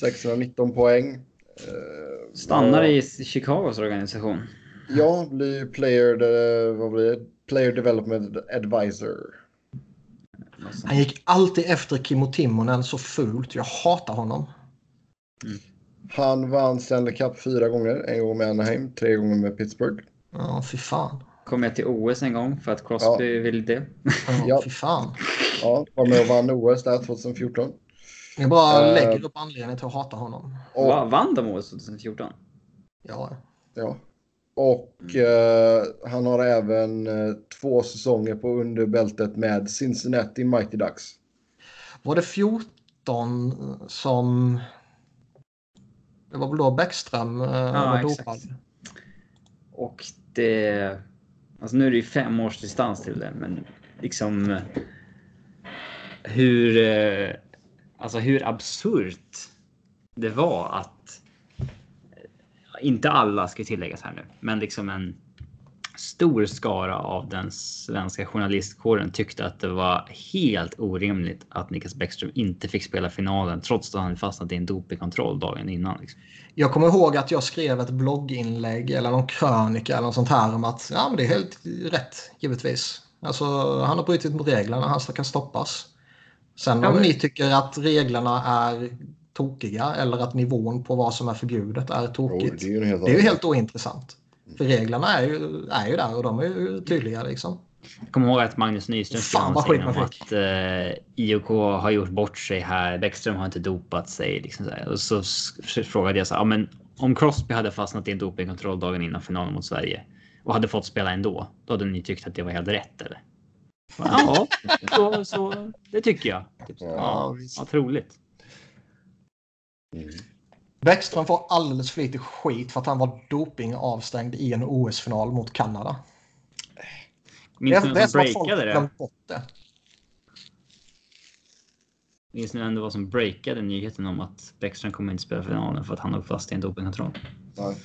619 poäng. Eh, Stannar i Chicagos organisation. Ja, blir player, vad blir det? player development advisor. Han gick alltid efter Kimmo Timonen så fult. Jag hatar honom. Han vann Stanley Cup fyra gånger. En gång med Anaheim, tre gånger med Pittsburgh. Ja, fy fan. Kom jag till OS en gång för att Crosby Ja. ville det. Ja, Ja. Fy fan. Ja, var med och vann OS där 2014. Jag bara Eh. lägger upp anledningen till att hata honom. Och, Va, vann de OS 2014? Ja. ja. och eh, han har även eh, två säsonger på underbältet med Cincinnati Mighty Ducks. Var det 14 som... Det var väl då Bäckström eh, var exakt. dopad? Och det... Alltså nu är det ju fem års distans till det, men liksom... Hur... Alltså hur absurt det var att... Inte alla ska tilläggas här nu, men liksom en stor skara av den svenska journalistkåren tyckte att det var helt orimligt att Niklas Bäckström inte fick spela finalen trots att han fastnat i en dopingkontroll dagen innan. Liksom. Jag kommer ihåg att jag skrev ett blogginlägg eller någon krönika eller något sånt här om att ja, men det är helt rätt, givetvis. Alltså, han har brutit mot reglerna, han ska stoppas. Sen om ni tycker att reglerna är tokiga eller att nivån på vad som är förbjudet är Jo, tokigt. det är ju helt Det är ju helt ointressant. För reglerna är ju, är ju där och de är ju tydliga liksom. Jag kommer ihåg att Magnus Nyström skrev någonting om att eh, IOK har gjort bort sig här. Bäckström har inte dopat sig. Liksom så här. Och så frågade jag så här, ja, men om Crosby hade fastnat i en dopingkontroll dagen innan finalen mot Sverige och hade fått spela ändå, då hade ni tyckt att det var helt rätt eller? Ja, så, så det tycker jag. Ja, Ja, troligt. Mm. Bäckström får alldeles för lite skit för att han var dopingavstängd i en OS-final mot Kanada. Minns ni det är vem som som att folk breakade det? det. Minns ni vem det var som breakade nyheten om att Bäckström kommer inte spela finalen för att han har fast i en dopingkontroll? Nej,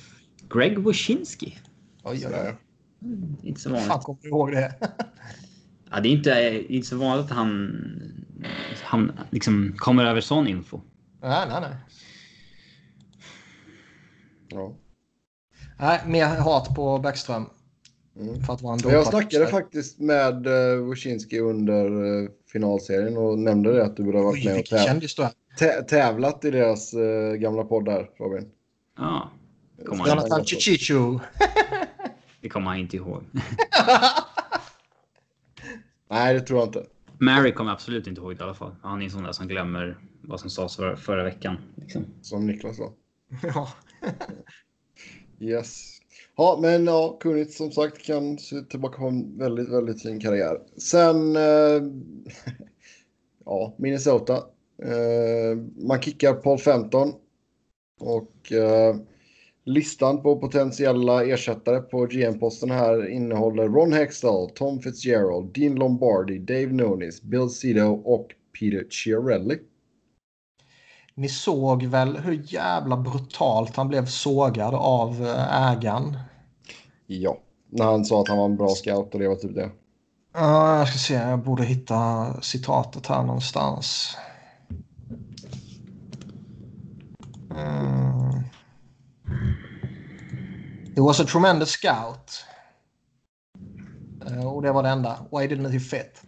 Greg Wyshynski. Oj, oj, oj. Inte så Fan, vanligt. kommer du ihåg det? Ja, det är inte, inte så vanligt att han, han liksom kommer över sån info. nej, nej, nej. Ja. Nej, mer hat på Bäckström. Mm. För att vara en jag snackade faktiskt med uh, Wyszynski under uh, finalserien och nämnde det att du borde ha varit Oj, med och täv tä tävlat i deras uh, gamla podd där, Robin. Ja, Jonathan Chichichu. det kommer han inte ihåg. Nej, det tror jag inte. Mary kommer absolut inte ihåg det i alla fall. Han är en sån där som glömmer vad som sades förra, förra veckan. Liksom. Som Niklas sa. ja. Yes. Ja, men ja, Kunitz som sagt kan se tillbaka på en väldigt, väldigt fin karriär. Sen, eh, ja, Minnesota. Eh, man kickar Paul 15 och eh, listan på potentiella ersättare på GM-posten här innehåller Ron Hextall, Tom Fitzgerald, Dean Lombardi, Dave Nunes, Bill Cito och Peter Chiarelli. Ni såg väl hur jävla brutalt han blev sågad av eh, ägaren? Ja, när han sa att han var en bra scout och det var typ det. Ja, jag ska se. Jag borde hitta citatet här någonstans. Mm. He was a tremendous scout. Eh, och det var det enda. Why didn't he fit?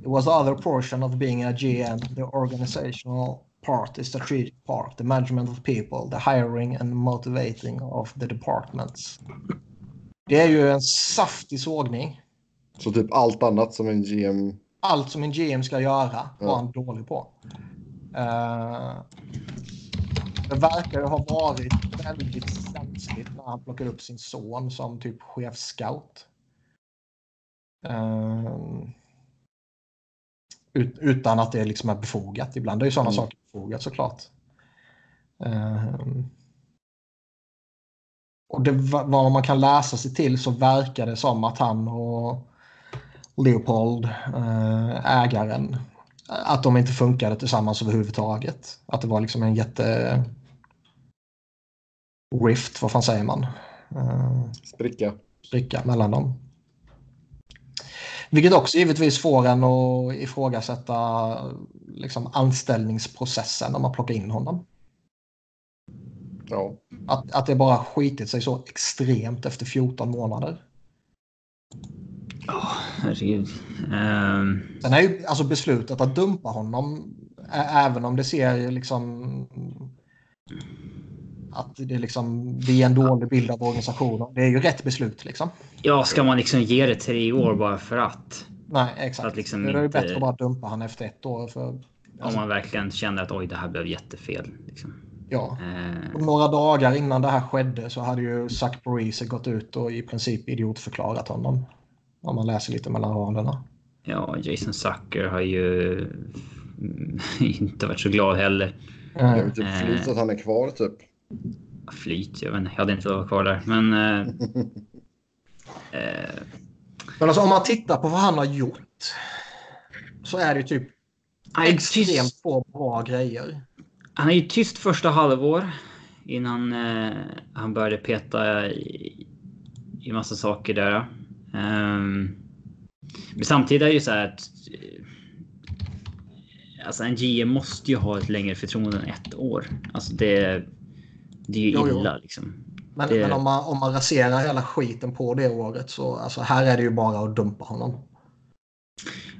It was the other portion of being a GM, the organizational part, the strategic part, the management of people, the hiring and motivating of the departments. Det är ju en saftig sågning. Så typ allt annat som en GM allt som en GM ska göra var Ja. han dålig på. Eh, det verkar ha varit väldigt känsligt när han plockade upp sin son som typ chefscout. Eh, ut, utan att det liksom är befogat. Ibland är ju sådana Mm. saker befogat såklart. Eh, och det, vad man kan läsa sig till så verkar det som att han och Leopold, eh, ägaren, att de inte funkade tillsammans överhuvudtaget. Att det var liksom en jätte rift, vad fan säger man? Eh, spricka. spricka mellan dem. Vilket också givetvis får en att ifrågasätta liksom, anställningsprocessen när man plockar in honom. Ja. Att, att det bara skitit sig så extremt efter 14 månader. Ja, herregud. Um... Sen är ju alltså beslutet att dumpa honom, även om det ser liksom att det, liksom, det är en dålig bild av organisationen. Det är ju rätt beslut liksom. Ja, ska man liksom ge det tre år bara för att? Nej, exakt. Att liksom det är ju inte... bättre att bara dumpa han efter ett år. För, alltså... Om man verkligen känner att oj, det här blev jättefel. Liksom. Ja. Eh... Några dagar innan det här skedde så hade ju Zach Parise gått ut och i princip idiotförklarat honom. Om man läser lite mellan raderna. Ja, Jason Zucker har ju inte varit så glad heller. Jag vet typ flyt att han är kvar typ. Flyt, jag vet inte. Jag hade inte varit kvar där. Men... Eh, eh, men alltså om man tittar på vad han har gjort. Så är det typ extremt få bra grejer. Han är ju tyst första halvår. Innan eh, han började peta i, i massa saker där. Um, men samtidigt är det ju så här att alltså en GM måste ju ha ett längre förtroende än ett år. Alltså det, det är ju jo, illa jo. liksom. Men, det... men, om, man, om man raserar hela skiten på det året så alltså här är det ju bara att dumpa honom.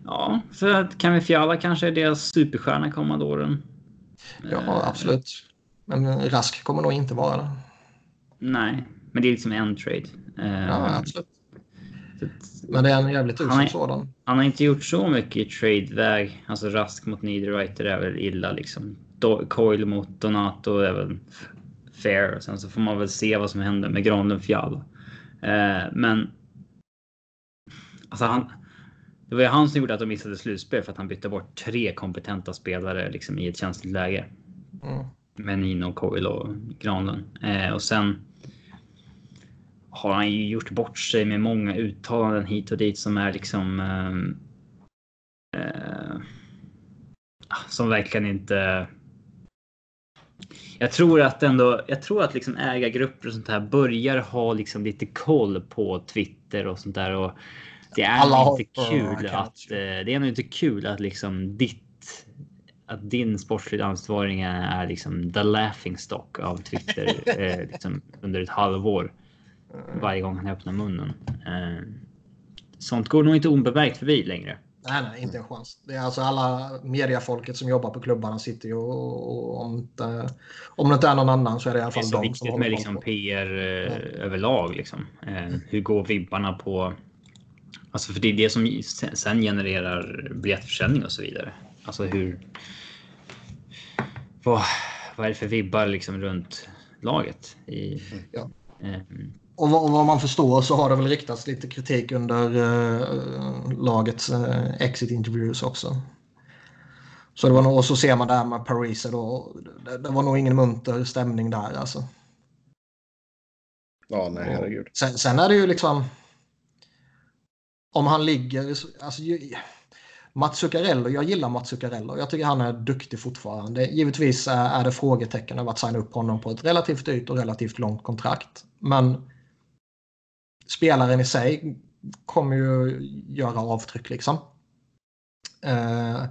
Ja, för att Kami Fiala kanske är deras superstjärna kommande åren. Ja, uh... absolut. Men Rask kommer nog inte vara det. Nej, men det är liksom en trade. Uh... Ja, absolut. Men det är en jävligt usel sådan. Han har inte gjort så mycket i trade-väg. Alltså Rask mot Niederreiter är väl illa liksom. Do Coil mot Donato är väl fair. Sen så får man väl se vad som händer med Granlund Fjall. Eh, men. Alltså han. Det var ju han som gjorde att de missade slutspel för att han bytte bort tre kompetenta spelare liksom i ett känsligt läge. Mm. Med Nino, Coil och Granlund. Eh, och sen har han ju gjort bort sig med många uttalanden hit och dit som är liksom. Eh, eh, som verkligen inte. Jag tror att ändå. Jag tror att liksom ägargrupper och sånt här börjar ha liksom lite koll på Twitter och sånt där och. Det är Alla inte kul att. Eh, det är nog inte kul att liksom ditt att din sportsliga ansvarig är liksom the laughing stock av Twitter eh, liksom under ett halvår varje gång han öppnar munnen. Eh, sånt går nog inte obemärkt förbi längre. Nej, nej, inte en chans. Det är alltså alla mediafolket som jobbar på klubbarna sitter ju och, om, inte, om det inte är någon annan så är det i alla fall de. Det är så viktigt med liksom PR eh, överlag. Liksom. Eh, hur går vibbarna på? Alltså för det är det som sen genererar biljettförsäljning och så vidare. Alltså hur. Vad, vad är det för vibbar liksom runt laget? I, ja. eh, och vad, vad, man förstår så har det väl riktats lite kritik under uh, lagets uh, exit interviews också. Så det var nog, och så ser man där med Paris då. Det, det, var nog ingen munter stämning där alltså. Ja, nej herregud. Sen, sen, är det ju liksom. Om han ligger, alltså. Mats Zuccarello, jag gillar Mats Zuccarello. Jag tycker han är duktig fortfarande. Givetvis är det frågetecken över att signa upp honom på ett relativt dyrt och relativt långt kontrakt. Men spelaren i sig kommer ju göra avtryck liksom. Eh,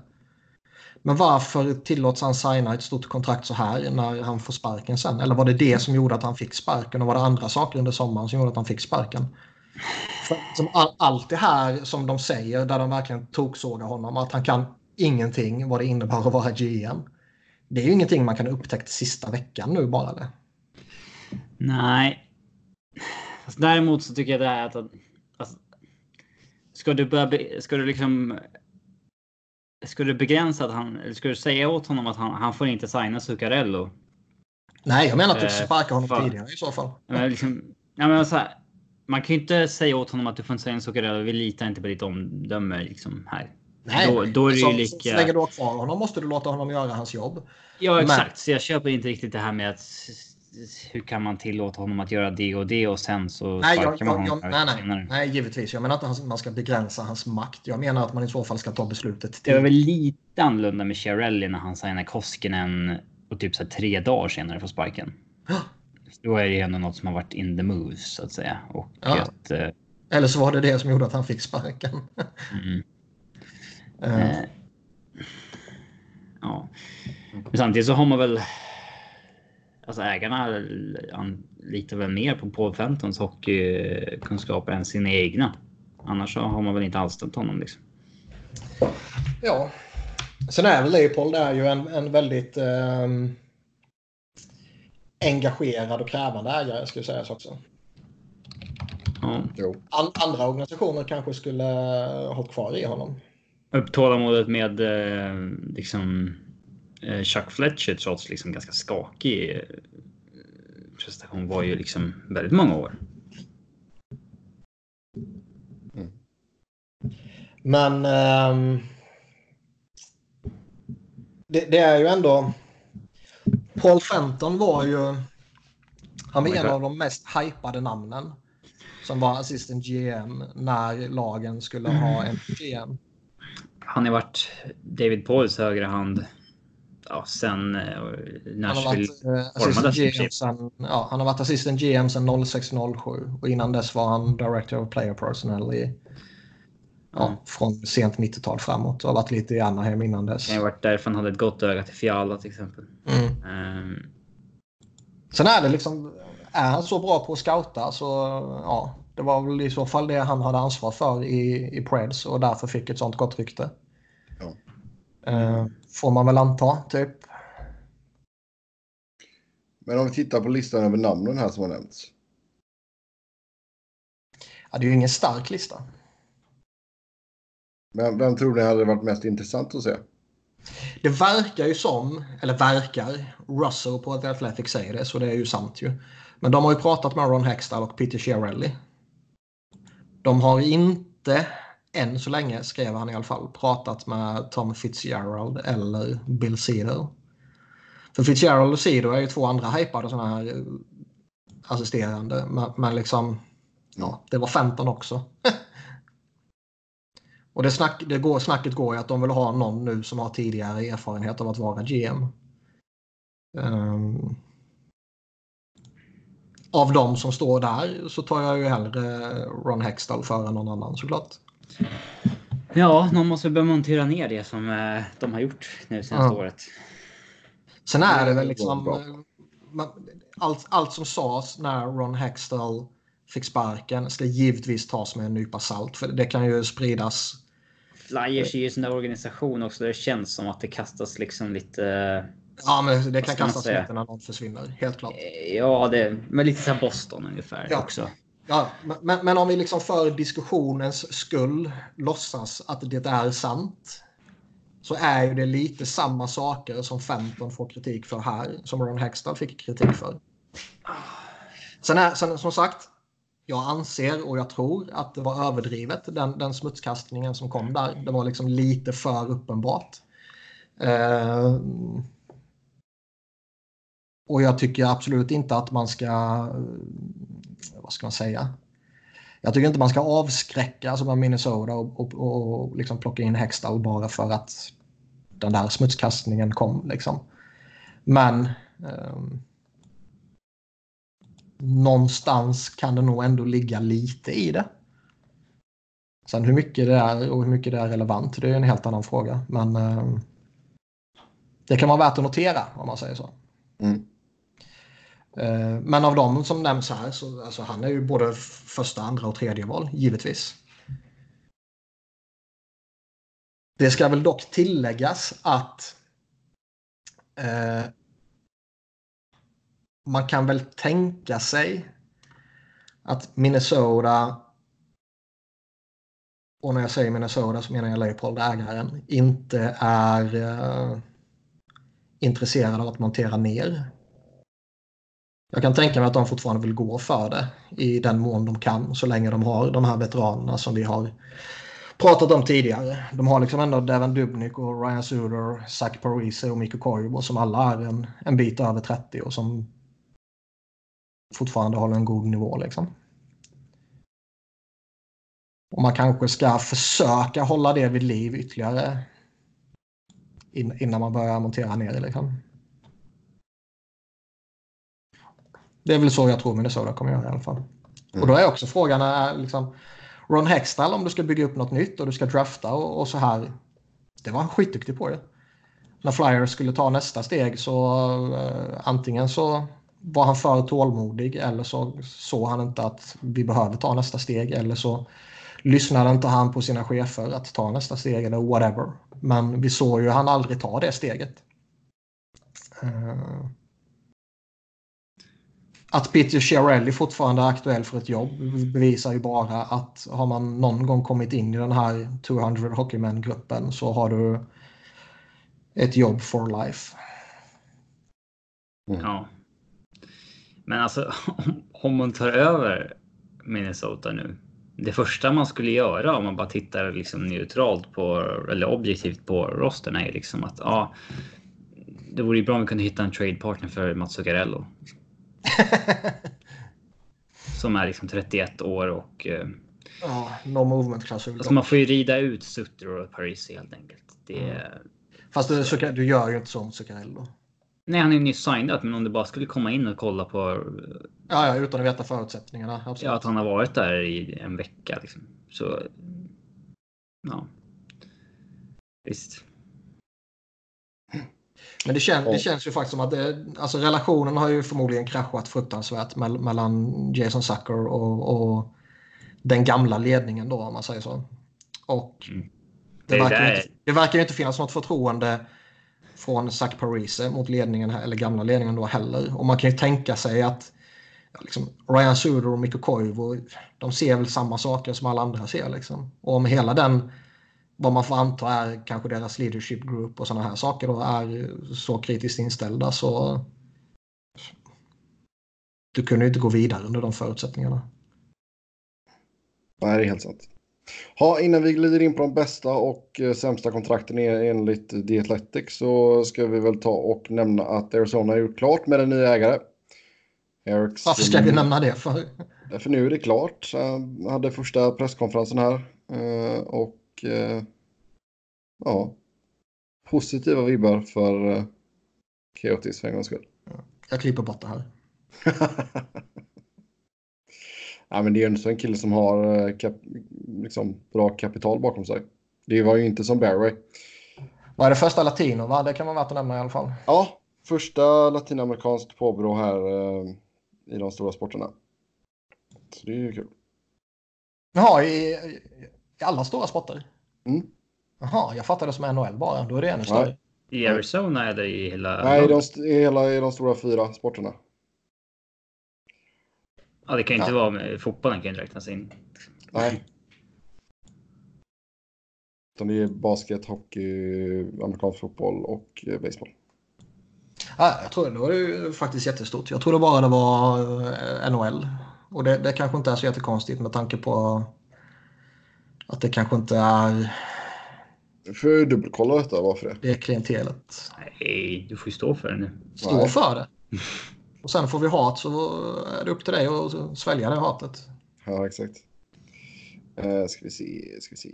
men varför tillåts han signa ett stort kontrakt så här när han får sparken sen? Eller var det det som gjorde att han fick sparken och var det andra saker under sommaren som gjorde att han fick sparken? För, som all, allt det här som de säger där de verkligen toksågar honom att han kan ingenting vad det innebär att vara GM. Det är ju ingenting man kan upptäcka sista veckan nu bara. Eller? Nej, Fast däremot så tycker jag det är att... Alltså, ska du börja... Ska du liksom... Ska du begränsa att han... Eller ska du säga åt honom att han, han får inte signa Zuccarello? Nej, jag menar att du ska sparka honom för, tidigare i så fall. Men liksom, ja, men så här, man kan ju inte säga åt honom att du får inte signa Zuccarello. Vi litar inte på ditt omdöme liksom här. Nej, då, då är det så, ju lika... så länge du har kvar honom måste du låta honom göra hans jobb. Ja, exakt. Men... Så jag köper inte riktigt det här med att hur kan man tillåta honom att göra det och det och sen så nej, jag, jag, honom jag, nej, nej, nej, givetvis. Jag menar inte att man ska begränsa hans makt. Jag menar att man i så fall ska ta beslutet. Till. Det var väl lite annorlunda med Chiarelli när han signade Koskinen och typ så tre dagar senare får sparken. Då är det ändå något som har varit in the moves så att säga. Och ja. att, eh... Eller så var det det som gjorde att han fick sparken. mm. uh. eh. Ja. Men samtidigt så har man väl alltså ägarna litar väl mer på Paul Fentons hockeykunskaper än sina egna. Annars så har man väl inte anställt honom liksom. Ja. Sen är väl Leopold är ju en, en väldigt eh, engagerad och krävande ägare ska sägas också. Ja. An, andra organisationer kanske skulle ha hållit kvar i honom. Upp tålamodet med eh, liksom Chuck Fletcher trots liksom ganska skakig eh, prestation var ju liksom väldigt många år. Men ehm, det, det är ju ändå... Paul Fenton var ju... Han var Oh en av de mest hypade namnen. Som var assistant GM när lagen skulle ha en GM. Han har varit David Pauls högra hand ja, sen eh, Han har Nashville varit, eh, formades GM sen, ja, han har varit assistant GM sedan 06-07 och innan dess var han director of player personnel i, ja, Mm. från sent 90-tal framåt och har varit lite i Anaheim innan dess. Det ju varit därför han hade ett gott öga till Fiala till exempel. Mm. Ehm, Sen är det liksom, är han så bra på att scouta så ja, det var väl i så fall det han hade ansvar för i, i Preds och därför fick ett sånt gott rykte. Ja. Eh, får man väl anta, typ. Men om vi tittar på listan över namnen här som har nämnts. Ja, det är ju ingen stark lista. Men vem tror ni hade varit mest intressant att se? Det verkar ju som, eller verkar, Russell på The Athletic säger det så det är ju sant ju. Men de har ju pratat med Ron Hextall och Peter Chiarelli. De har inte, än så länge skrev han i alla fall, pratat med Tom Fitzgerald eller Bill Cedar. För Fitzgerald och Cedar är ju två andra hypade sådana här eh, assisterande. Men, men liksom, ja, det var 15 också. Och det, snack, det går, snacket går ju att de vill ha någon nu som har tidigare erfarenhet av att vara GM. Um, ehm, av de som står där så tar jag ju hellre Ron Hextall före någon annan såklart ja, någon måste börja montera ner det som eh, de har gjort nu senaste Ja. året. Sen är det väl liksom eh, allt, allt som sades när Ron Hextall fick sparken ska givetvis tas med en nypa salt för det kan ju spridas. Flyers är ju en sån där organisation också det känns som att det kastas liksom lite... Ja, men det kan kastas lite när någon försvinner, helt klart. eh, Ja, det, men lite så här Boston ungefär Ja. också. Ja, men, men om vi liksom för diskussionens skull låtsas att det är sant. Så är ju det lite samma saker som 15 får kritik för här. Som Ron Hextall fick kritik för. Sen, är, sen som sagt. Jag anser och jag tror att det var överdrivet. Den, den smutskastningen som kom där. Det var liksom lite för uppenbart. Eh, och jag tycker absolut inte att man ska vad ska man säga? Jag tycker inte man ska avskräcka som alltså Minnesota och, och, och liksom plocka in Hextall bara för att den där smutskastningen kom. Liksom. Men eh, någonstans kan det nog ändå ligga lite i det. Sen hur mycket det är och hur mycket det är relevant, det är en helt annan fråga. Men eh, det kan vara värt att notera om man säger så. Mm. Eh, men av dem som nämns här så alltså, han är ju både första, andra och tredje val, givetvis. Det ska väl dock tilläggas att eh, man kan väl tänka sig att Minnesota och när jag säger Minnesota så menar jag Leopold, ägaren, inte är eh, intresserad av att montera ner jag kan tänka mig att de fortfarande vill gå för det i den mån de kan så länge de har de här veteranerna som vi har pratat om tidigare. De har liksom ändå Devin Dubnik och Ryan Suder, Zach Parise och Mikko Koivu som alla är en, en bit över 30 och som fortfarande håller en god nivå. Liksom. Och man kanske ska försöka hålla det vid liv ytterligare innan man börjar montera ner det. Liksom. Det är väl så jag tror Minnesota kommer göra i alla fall. Mm. Och då är också frågan är liksom Ron Hextall om du ska bygga upp något nytt och du ska drafta och, och så här. Det var han skitduktig på det. När Flyers skulle ta nästa steg så uh, antingen så var han för tålmodig eller så såg han inte att vi behöver ta nästa steg eller så lyssnade inte han på sina chefer att ta nästa steg eller whatever. Men vi såg ju han aldrig ta det steget. Uh, att Peter Chiarelli fortfarande är aktuell för ett jobb bevisar ju bara att har man någon gång kommit in i den här 200 Hockeymen-gruppen så har du ett jobb for life. Mm. Ja. Men alltså om man tar över Minnesota nu. Det första man skulle göra om man bara tittar liksom neutralt på eller objektivt på rosten är liksom att ja, det vore ju bra om vi kunde hitta en trade partner för Mats Zuccarello. som är liksom 31 år och. Eh, ja, no movement klausul. Alltså man får ju rida ut Sutter och Paris helt enkelt. Det, mm. Fast du, du gör ju inte så mot Zuccarello. Nej, han är ju nyss signat, men om det bara skulle komma in och kolla på. Ja, ja utan att veta förutsättningarna. Absolut. Ja, att han har varit där i en vecka liksom. Så. Ja. Visst. Men det, kän, det känns ju faktiskt som att det, alltså relationen har ju förmodligen kraschat fruktansvärt mellan Jason Zucker och, och den gamla ledningen då om man säger så. Och mm. det, det, verkar inte, det verkar inte finnas något förtroende från Zach Parise mot ledningen eller gamla ledningen då heller. Och man kan ju tänka sig att liksom, Ryan Suder och Mikko Koivu, de ser väl samma saker som alla andra ser liksom. Och om hela den vad man får anta är kanske deras leadership group och sådana här saker då är så kritiskt inställda så du kunde ju inte gå vidare under de förutsättningarna. Nej, det är helt sant. Ha, innan vi glider in på de bästa och eh, sämsta kontrakten enligt The Athletic så ska vi väl ta och nämna att Arizona har gjort klart med en ny ägare. Eriks, Varför ska vi nämna det för? För nu är det klart. Jag hade första presskonferensen här eh, och eh, ja, positiva vibbar för Keotis för en gångs skull. Jag klipper bort det här. ja, men det är ju en kille som har kap, liksom, bra kapital bakom sig. Det var ju inte som Barry. Vad är det första latino? Va? Det kan vara värt att nämna i alla fall. Ja, första latinamerikanskt påbrå här eh, i de stora sporterna. Så det är ju kul. Jaha, i, i alla stora sporter? Mm. Jaha, jag fattade det som NHL bara. Då är det ännu större. I Arizona eller i hela? Nej, i de, i hela, i de stora fyra sporterna. Ja, det kan inte ja. vara med fotbollen kan ju räknas in. Nej. Utan det är basket, hockey, amerikansk fotboll och eh, baseball. Ja, jag tror det var ju faktiskt jättestort. Jag trodde bara det var eh, NHL. Och det, det kanske inte är så jättekonstigt med tanke på att det kanske inte är... Du får dubbelkolla detta, varför det? Det är klientelet. Nej, du får ju stå för det nu. Stå Nej. för det. Och sen får vi hat så är det upp till dig att svälja det hatet. Ja, exakt. Uh, ska vi se, ska vi se.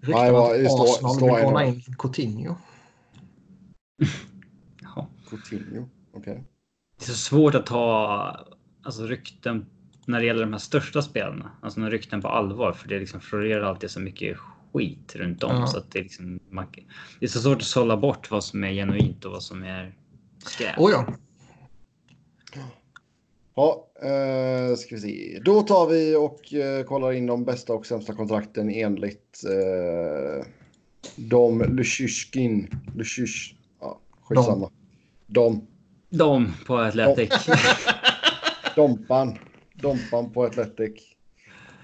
Rykten att Arsenal vill låna in Coutinho. ja. Coutinho, okej. Okay. Det är så svårt att ta alltså, rykten när det gäller de här största spelarna. Alltså när rykten på allvar för det liksom florerar alltid så mycket skit runt om. Ja. Så att det, är liksom, man, det är så svårt att sålla bort vad som är genuint och vad som är skräp. Oh ja. Ja, eh, ska vi se. Då tar vi och eh, kollar in de bästa och sämsta kontrakten enligt eh, de Lushiskin. Lushish. Ja, skitsamma. De. De på Atletic. Dompan. Dompan på Atletic.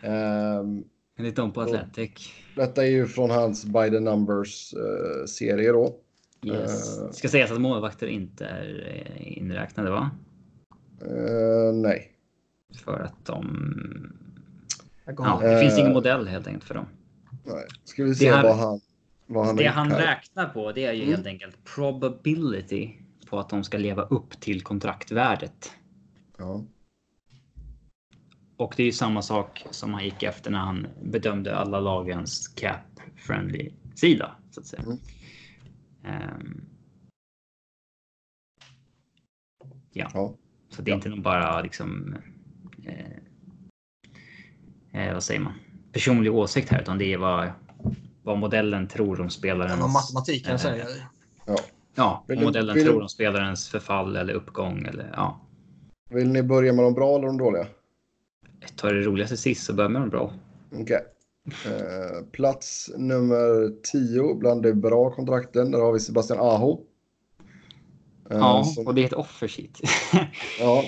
Um, enligt dem på Atletic. Detta är ju från hans By the Numbers-serie uh, då. Yes. Uh, Ska sägas att målvakter inte är eh, inräknade va? Uh, nej. För att de... Ja, det finns ingen modell helt enkelt för dem. Nej. Ska vi se han, vad han, vad han Det han räknar på det är ju mm. helt enkelt probability på att de ska leva upp till kontraktvärdet. Ja. Och det är ju samma sak som han gick efter när han bedömde alla lagens cap friendly sida så att säga. Mm. Um, ja. ja. Så det är ja. inte bara liksom. Eh, eh, vad säger man? Personlig åsikt här, utan det är vad, vad modellen tror om spelaren. Vad matematiken eh, säger. Ja. Ja, Vill du- modellen vill tror om spelarens förfall eller uppgång eller ja. Vill ni börja med de bra eller de dåliga? Ta det roligaste sist så börjar med de bra. Okej. Eh, plats nummer 10 bland de bra kontrakten. Där har vi Sebastian Aho. Eh, Ja, som- och det är ett offer sheet. Ja,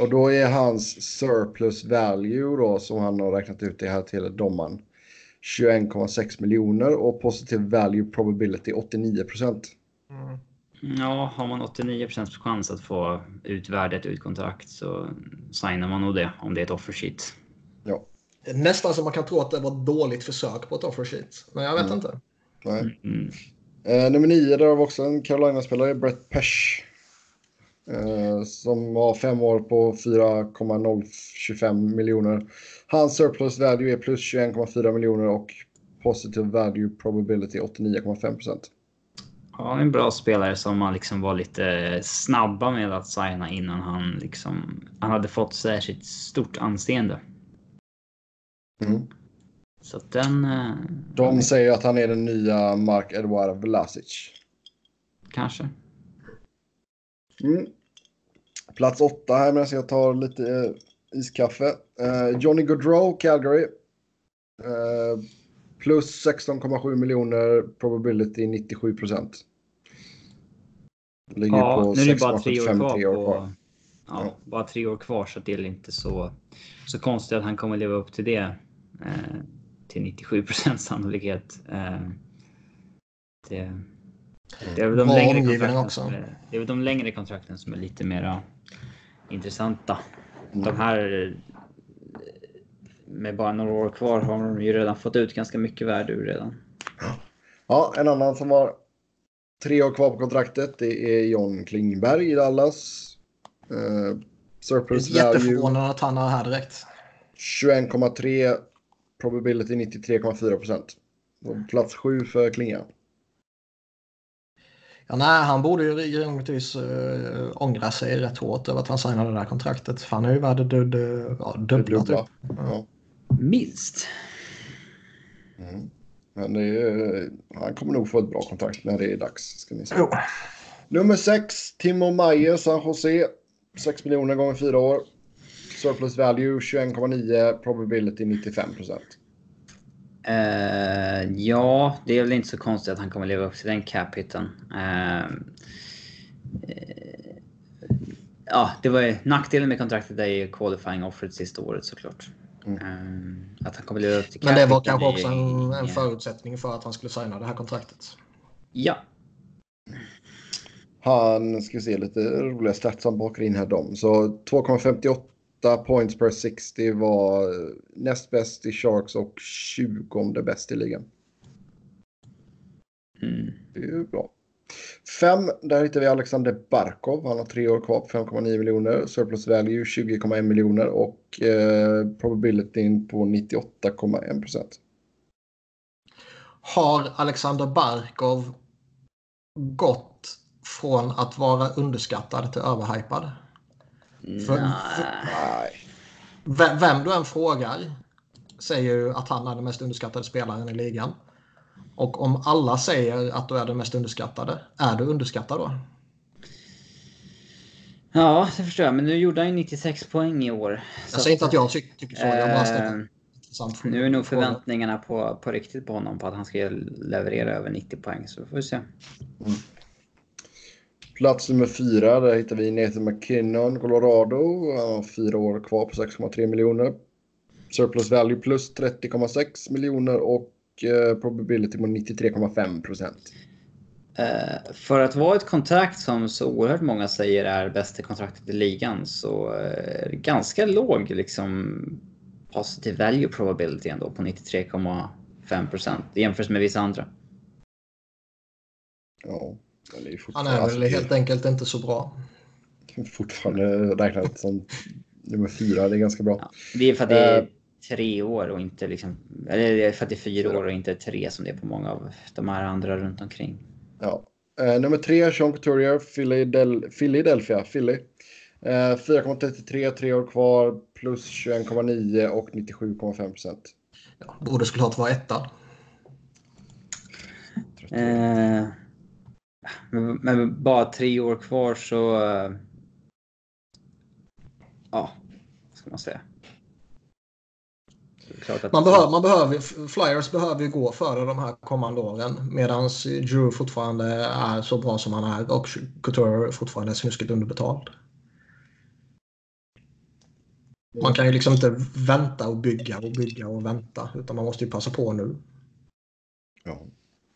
och då är hans surplus value då som han har räknat ut det här till domaren 21,6 miljoner och positive value probability 89 procent. Mm. ja, har man 89% chans att få ut värdet ur kontrakt så signar man nog det om det är ett offer sheet. Ja, Nästan som man kan tro att det var ett dåligt försök på ett offer sheet. Men jag vet Mm. inte. nej. Mm. Eh, nummer 9 där har vi också en Carolina-spelare, Brett Pesch. Eh, som har fem år på 4,025 miljoner. Hans surplus value är plus 21,4 miljoner och positive value probability 89,5 procent. Ja, en bra spelare som man liksom var lite snabba med att signa innan han liksom. Han hade fått särskilt stort anseende. Mm. Så att den. eh, De säger att han är den nya Mark Edouard Vlasic. Kanske. Mm. Plats åtta här medan jag tar lite eh, iskaffe. Eh, Johnny Gaudreau, Calgary. Plus 16,7 miljoner, probability 97 procent. Ligger Ja, på nu är det bara tre år 6,75 kvar. på, kvar. Ja, Ja. bara tre år kvar så det är inte så, så konstigt att han kommer leva upp till det. Eh, till 97 procent sannolikhet. Eh, det, det är väl de längre kontrakten också. som är, Det är väl de längre kontrakten som är lite mera intressanta. Mm. De här med bara några år kvar har de ju redan fått ut ganska mycket värde ur redan. Ja, en annan som har tre år kvar på kontraktet det är John Klingberg i Dallas. Eh, Det är surplus value jätteförvånande att han är här direkt. 21,3 probability 93,4 procent. Plats sju för Klinga. Ja, nej, han borde ju rimligtvis uh, ångra sig rätt hårt över att han signade det där kontraktet. För han är ju värd det dudd, ja, dubbla typ. dubbla. Ja. Minst. Mm. Men det är, han kommer nog få ett bra kontrakt när det är dags. Ska ni se. Jo. Nummer 6, Timo Meyer, San Jose. 6 miljoner gånger 4 år. Surplus value 21,9, probability 95 procent. Eh, ja, det är väl inte så konstigt att han kommer leva upp till den cap-hiten. Eh, eh, ja, det var ju nackdelen med kontraktet är ju qualifying offret sista året såklart. Mm. Eh, att han kommer leva upp till Men det var kanske också en, en ja. förutsättning för att han skulle signa det här kontraktet. Ja, Han ska se lite roliga stats han bakar in här dem. Så 2,58 points per 60 var näst bäst i Sharks och 20 bäst i ligan. mm. Det är ju bra. Fem, där hittar vi Alexander Barkov. Han har tre år kvar på 5,9 miljoner. Surplus value 20,1 miljoner och eh, probabilityn på 98,1 procent. Har Alexander Barkov gått från att vara underskattad till överhypad? För- Nej. Nej. Vem, vem du än frågar säger ju att han är den mest underskattade spelaren i ligan. Och om alla säger att du är den mest underskattade, är du underskattad då? Ja, det förstår jag. Men nu gjorde han ju 96 poäng i år. Så Jag säger inte att jag ty tycker så. Jag bara intressant fråga. Nu är nog förväntningarna på, på riktigt på honom på att han ska leverera över 90 poäng. Så får vi se. Plats nummer fyra, där hittar vi Nathan McKinnon, Colorado. Han har fyra år kvar på 6,3 miljoner. Surplus value plus 30,6 miljoner och probability på 93,5 procent. Eh, för att vara ett kontrakt som så oerhört många säger är bästa kontraktet i ligan så eh, är det ganska låg liksom positive value probability ändå på 93,5 procent jämfört med vissa andra. Ja, är Han är väl helt enkelt inte så bra. fortfarande räknat som nummer fyra. Det är ganska bra. Ja, det är för att det är Eh. Tre år och inte liksom, eller för att det är fyra år och inte tre som det är på många av de här andra runt omkring. Ja. Eh, nummer tre, Sean Couturier, Philadelphia, Philly. Eh, 4,33, tre år kvar, plus 21,9 och 97,5 procent. Ja, borde såklart vara etta. Eh, med bara tre år kvar så... eh, Ja, vad ska man säga? Det är klart att- Man behöver, man behöver, Flyers behöver ju gå före de här kommande åren medan Drew fortfarande är så bra som han är och Couture fortfarande är snuskigt underbetald. Man kan ju liksom inte vänta och bygga och bygga och vänta utan man måste ju passa på nu. Ja.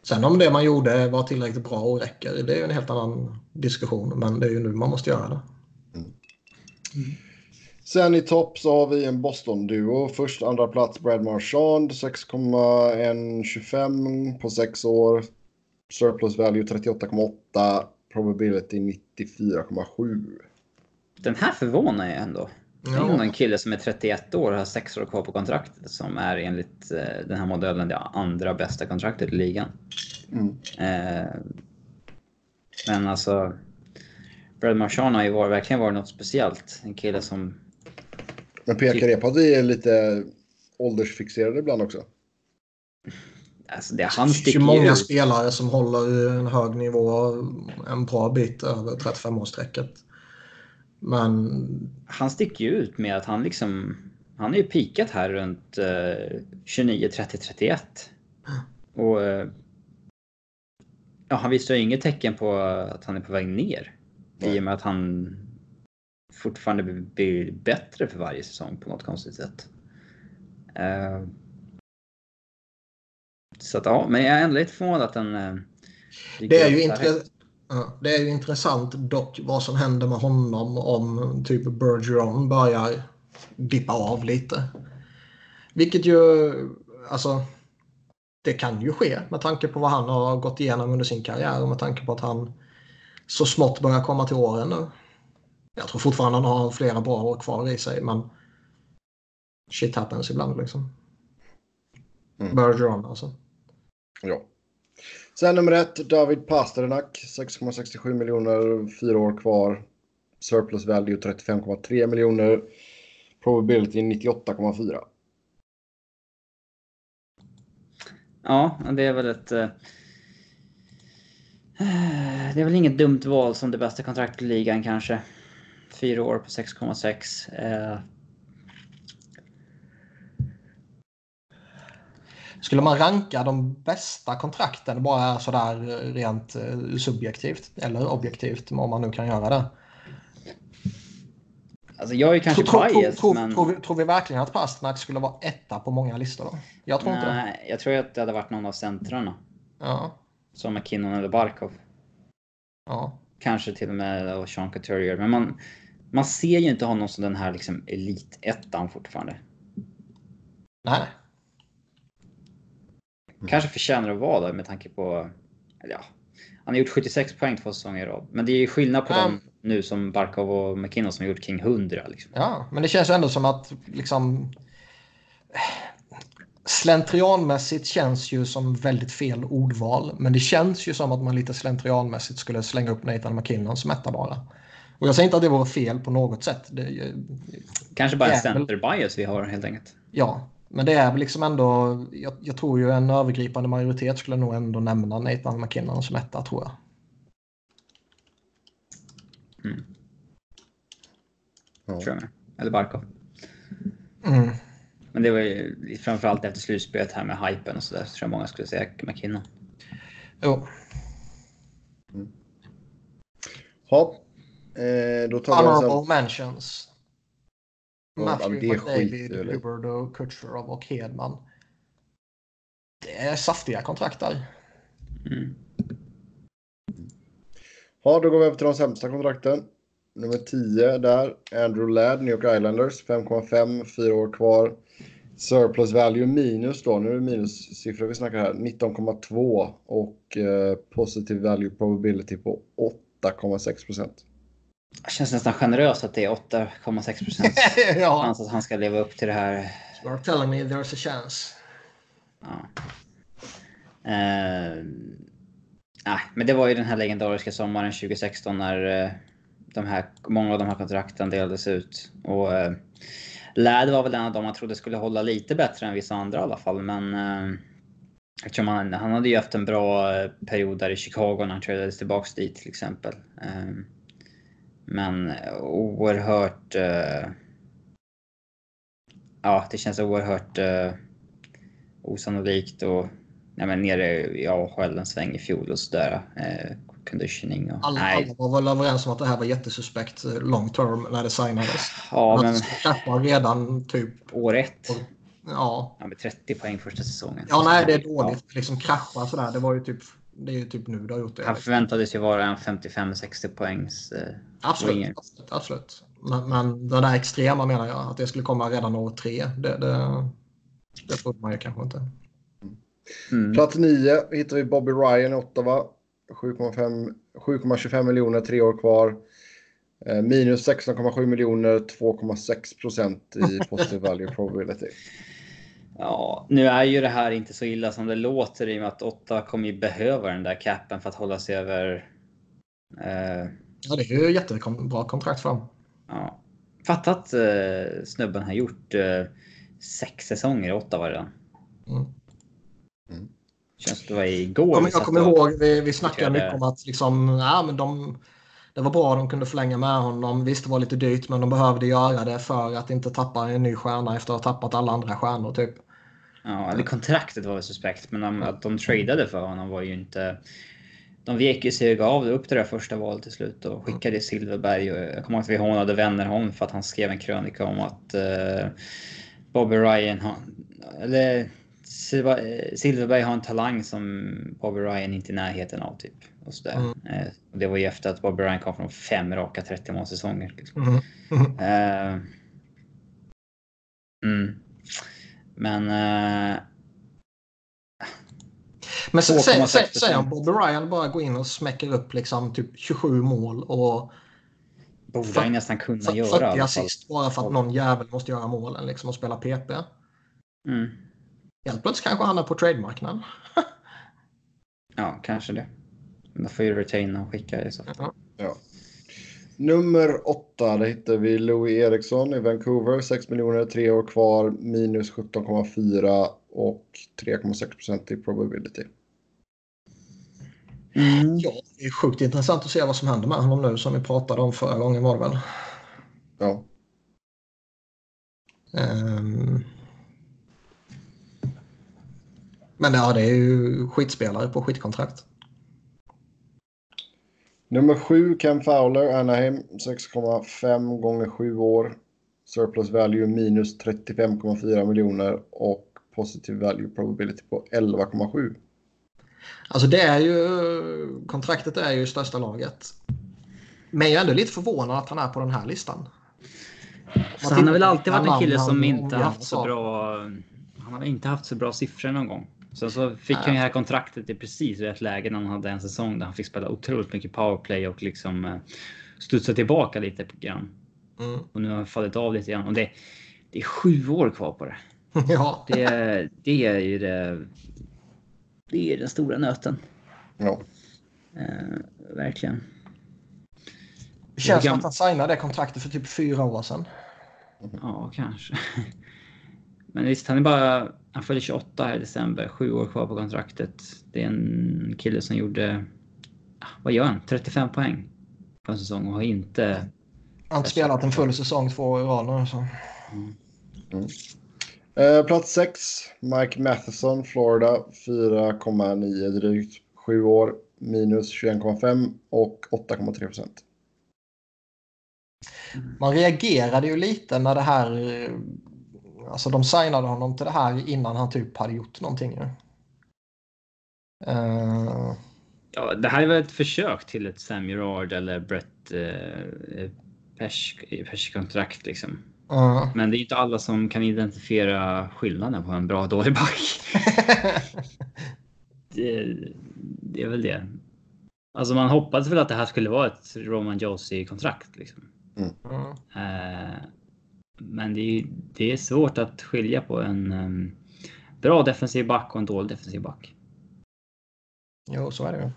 Sen om det man gjorde var tillräckligt bra och räcker, det är ju en helt annan diskussion. Men det är ju nu man måste göra det. Sen i topp så har vi en Boston-duo. Först andra plats Brad Marchand 6,125 på 6 år. Surplus value 38,8. Probability 94,7. Den här förvånar ju ändå. Det är en kille som är 31 år och har 6 år kvar på kontraktet som är enligt eh, den här modellen det andra bästa kontraktet i ligan. Mm. Eh, men alltså... Brad Marchand har ju varit, verkligen varit något speciellt. En kille som... Men pekar det på att vi är lite åldersfixerade ibland också? Alltså det, han Det sticker många ut. spelare som håller en hög nivå en bra bit över 35-årsstrecket. Men Han sticker ju ut med att han liksom... Han är ju pikat här runt eh, 29, 30, 31. Och... Eh, ja, han visar ju inget tecken på att han är på väg ner. I Nej. och med att han fortfarande blir bättre för varje säsong på något konstigt sätt. Eh, så att ja, men jag är ändå lite förvånad att den... Eh, det är, ju upp så här intre- ja, det är ju intressant dock vad som händer med honom om typ Bergeron börjar dippa av lite. Vilket ju, alltså, det kan ju ske med tanke på vad han har gått igenom under sin karriär och med tanke på att han så smått börjar komma till åren nu. Jag tror fortfarande han har flera bra år kvar i sig men shit happens ibland liksom. Mm. Bergeron alltså. Ja. Sen nummer ett, David Pasternak. 6,67 miljoner, fyra år kvar. Surplus value 35,3 miljoner. Probability 98,4. Ja, det är väl ett... eh, Det är väl inget dumt val som det bästa kontraktet i ligan kanske. Fyra år på 6,6. Eh, Skulle man ranka de bästa kontrakten bara sådär rent eh, subjektivt eller objektivt om man nu kan göra det. Alltså jag är kanske tror, biased, tror, men... tror, vi, tror vi verkligen att Pasternak skulle vara etta på många listor då? Jag tror inte det. Nej, jag tror att det hade varit någon av centrarna. Ja, Som McKinnon eller Barkov. ja. Kanske till och med då Sean Couturier. Men man, man ser ju inte honom som den här liksom elitettan fortfarande. Nej. Kanske förtjänar att vara där med tanke på... Ja, han har gjort 76 poäng två säsonger i rad. Men det är ju skillnad på Ja. dem nu som Barkov och McKinnon som har gjort kring 100. Liksom. Ja, men det känns ju ändå som att liksom slentrianmässigt känns ju som väldigt fel ordval. Men det känns ju som att man lite slentrianmässigt skulle slänga upp Nathan McKinnon som etta bara. Och jag säger inte att det vore fel på något sätt. Det, Kanske bara en Jävel. center bias vi har helt enkelt. ja, men det är väl liksom ändå. Jag, jag tror ju en övergripande majoritet skulle nog ändå nämna Nathan McKinnon som etta tror jag. Ja. Tror jag med. Eller Barkov. Mm. Men det var ju framförallt efter slutspelet här med hypen och sådär. Så tror jag många skulle säga McKinnon. Jo. Ja. Eh, då tar vi Honorable sen. mentions. Ja, Matthew jag i. Hubbard, Kutjerov och Hedman. Det är saftiga kontrakt där. Mm. Ja, då går vi över till de sämsta kontrakten. Nummer 10 där. Andrew Ladd, New York Islanders. 5,5, fyra år kvar. Surplus value minus då. Nu är det minussiffror vi snackar här. 19,2 och eh, positive value probability på 8,6 procent. Det känns nästan generöst att det är 8,6 procent ja. chans att han ska leva upp till det här. You're telling me there's a chance. Ja. Eh, nej, men det var ju den här legendariska sommaren 2016 när eh, de här, många av de här kontrakten delades ut. Och eh, Ladd var väl en av dem man trodde skulle hålla lite bättre än vissa andra i alla fall. Men eh, Eftersom han, han hade ju haft en bra eh, period där i Chicago när han tradades tillbaks dit till exempel. Ehm, men oerhört... eh, Ja, det känns oerhört eh, osannolikt och nej, men nere i AHL en sväng i fjol och sådär. Eh, conditioning och... Alla, alla var väl överens om att det här var jättesuspekt eh, long term när det signades. Ja, men Kappa redan typ... år ett. Ja. Ja, med 30 poäng första säsongen. ja, nej det är dåligt. Liksom krascha sådär. Det var ju typ... Det är ju typ nu du har gjort det. Han förväntades ju vara en 55-60 poängs eh, Absolut, winger. absolut. absolut. Men, men det där extrema menar jag, att det skulle komma redan år tre. Det, det, det trodde man ju kanske inte. Mm. Plats 9 hittar vi Bobby Ryan i Ottawa. 7,5 7,25 miljoner, tre år kvar. Eh, minus 16,7 miljoner, 2,6 procent i positive value probability. Ja, nu är ju det här inte så illa som det låter i och med att Otta kommer ju behöva den där capen för att hålla sig över. Eh, Ja, det är ju jättebra kontrakt för dem. ja. Fatta att eh, snubben har gjort eh, sex säsonger i Ottawa redan. Mm. Känns det var igår. Kommer, vi jag kommer ihåg, vi, vi snackade diskuterade- mycket om att liksom, ja, men de, det var bra de kunde förlänga med honom. Visst, det var lite dyrt, men de behövde göra det för att inte tappa en ny stjärna efter att ha tappat alla andra stjärnor. Typ. Ja, eller kontraktet var väl suspekt, men de, att de tradade för honom var ju inte... De vek ju sig och gav upp det där första valet till slut och skickade Silverberg. Och jag kommer ihåg att vi hånade vänner honom för att han skrev en krönika om att eh, Bobby Ryan har... Eller eh, Silverberg har en talang som Bobby Ryan inte är i närheten av typ. Och sådär. Mm. Eh, och det var ju efter att Bobby Ryan kom från fem raka 30 målsäsonger. Liksom. Mhm. Mhm. Eh, mm. Men... eh, Men sä- sä- 2,6%. sä- säg om Bobby Ryan bara går in och smäcker upp liksom typ 27 mål och borde För- han nästan kunna f- göra i 40 alla fall. assist bara för att någon jävel måste göra målen liksom och spela PP. Mm. Helt plötsligt kanske han är på trademarknaden. Ja, kanske det. Man får ju retaina och skicka i så fall. Ja. Nummer 8, där hittar vi Louis Eriksson i Vancouver. 6 miljoner, tre år kvar, minus 17,4 och 3,6 procent i probability. Mm. Ja, det är sjukt intressant att se vad som händer med honom nu som vi pratade om förra gången var det väl. Ja. Ehm. Men ja, det är ju skitspelare på skitkontrakt. Nummer 7, Ken Fowler, Anaheim. 6,5 gånger 7 år. Surplus value minus 35,4 miljoner och positive value probability på 11,7. Alltså det är ju, kontraktet är ju största laget. Men jag är ändå lite förvånad att han är på den här listan. Så han har väl alltid varit en kille som inte omgärdas haft så bra... Han har inte haft så bra siffror någon gång. Sen så fick han ju det här kontraktet i precis rätt läge när han hade en säsong där han fick spela otroligt mycket powerplay och liksom eh, studsa tillbaka lite grann. Mm. Och nu har han fallit av lite grann. Och det, det är sju år kvar på det. Ja, Det, det är ju det. Det är den stora nöten. Ja. Eh, verkligen. det känns som att han signade det kontraktet för typ fyra år sedan. Ja, kanske. Men visst, han är bara... Han fyller 28 här i december. Sju år kvar på kontraktet. Det är en kille som gjorde... ah, Vad gör han? 35 poäng på en säsong och har inte... Han har spelat en full säsong två år i rad nu. Så. Eh, plats 6, Mike Matheson, Florida. 4,9 drygt. 7 år, minus 21,5 och 8,3 procent. Man reagerade ju lite när det här... Alltså de signade honom till det här innan han typ hade gjort någonting. ju. Eh, Ja, det här är väl ett försök till ett Sam Gerard eller Brett eh, Pesch, Pesch kontrakt liksom. eh. Men det är inte alla som kan identifiera skillnaden på en bra och dålig back. det, det är väl det. Alltså man hoppades väl att det här skulle vara ett Roman Josie-kontrakt. Liksom. Mm. Eh, men det är, det är svårt att skilja på en em, bra defensiv back och en dålig defensiv back. Jo, så är det ju.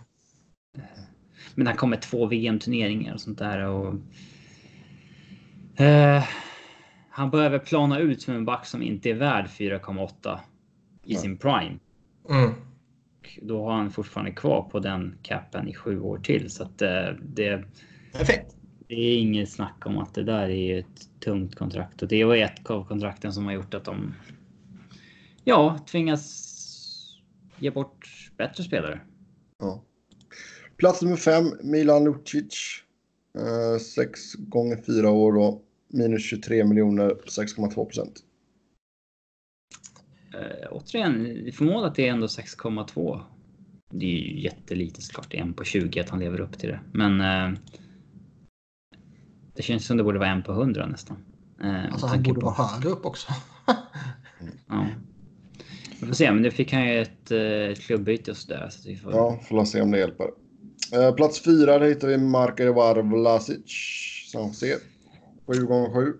Men han kom med två VM-turneringar och sånt där. Och, eh, han behöver plana ut som en back som inte är värd 4,8 i Ja. sin prime. Mm. då har han fortfarande kvar på den capen i sju år till. Så att eh, det, Perfekt. Det är inget snack om att det där är ett tungt kontrakt. Och det var ett av kontrakten som har gjort att de ja, tvingas ge bort bättre spelare. Ja. Plats nummer fem, Milan Lucic. Eh, sex gånger fyra år då. Minus 23 miljoner, 6,2 procent. Eh, återigen, får att det är ändå 6,2. Det är ju jättelite såklart. Det är en på 20 att han lever upp till det. Men eh, det känns som det borde vara en på 100 nästan. Eh, Alltså han borde på- vara högre upp också. Ja. Vi får se, men det fick han ju ett, eh, ett klubbyte och sådär. Så vi får... Ja, får se om det hjälper. Eh, plats fyra, där hittar vi Marko Evar Vlasic. San Jose. 7 gånger 7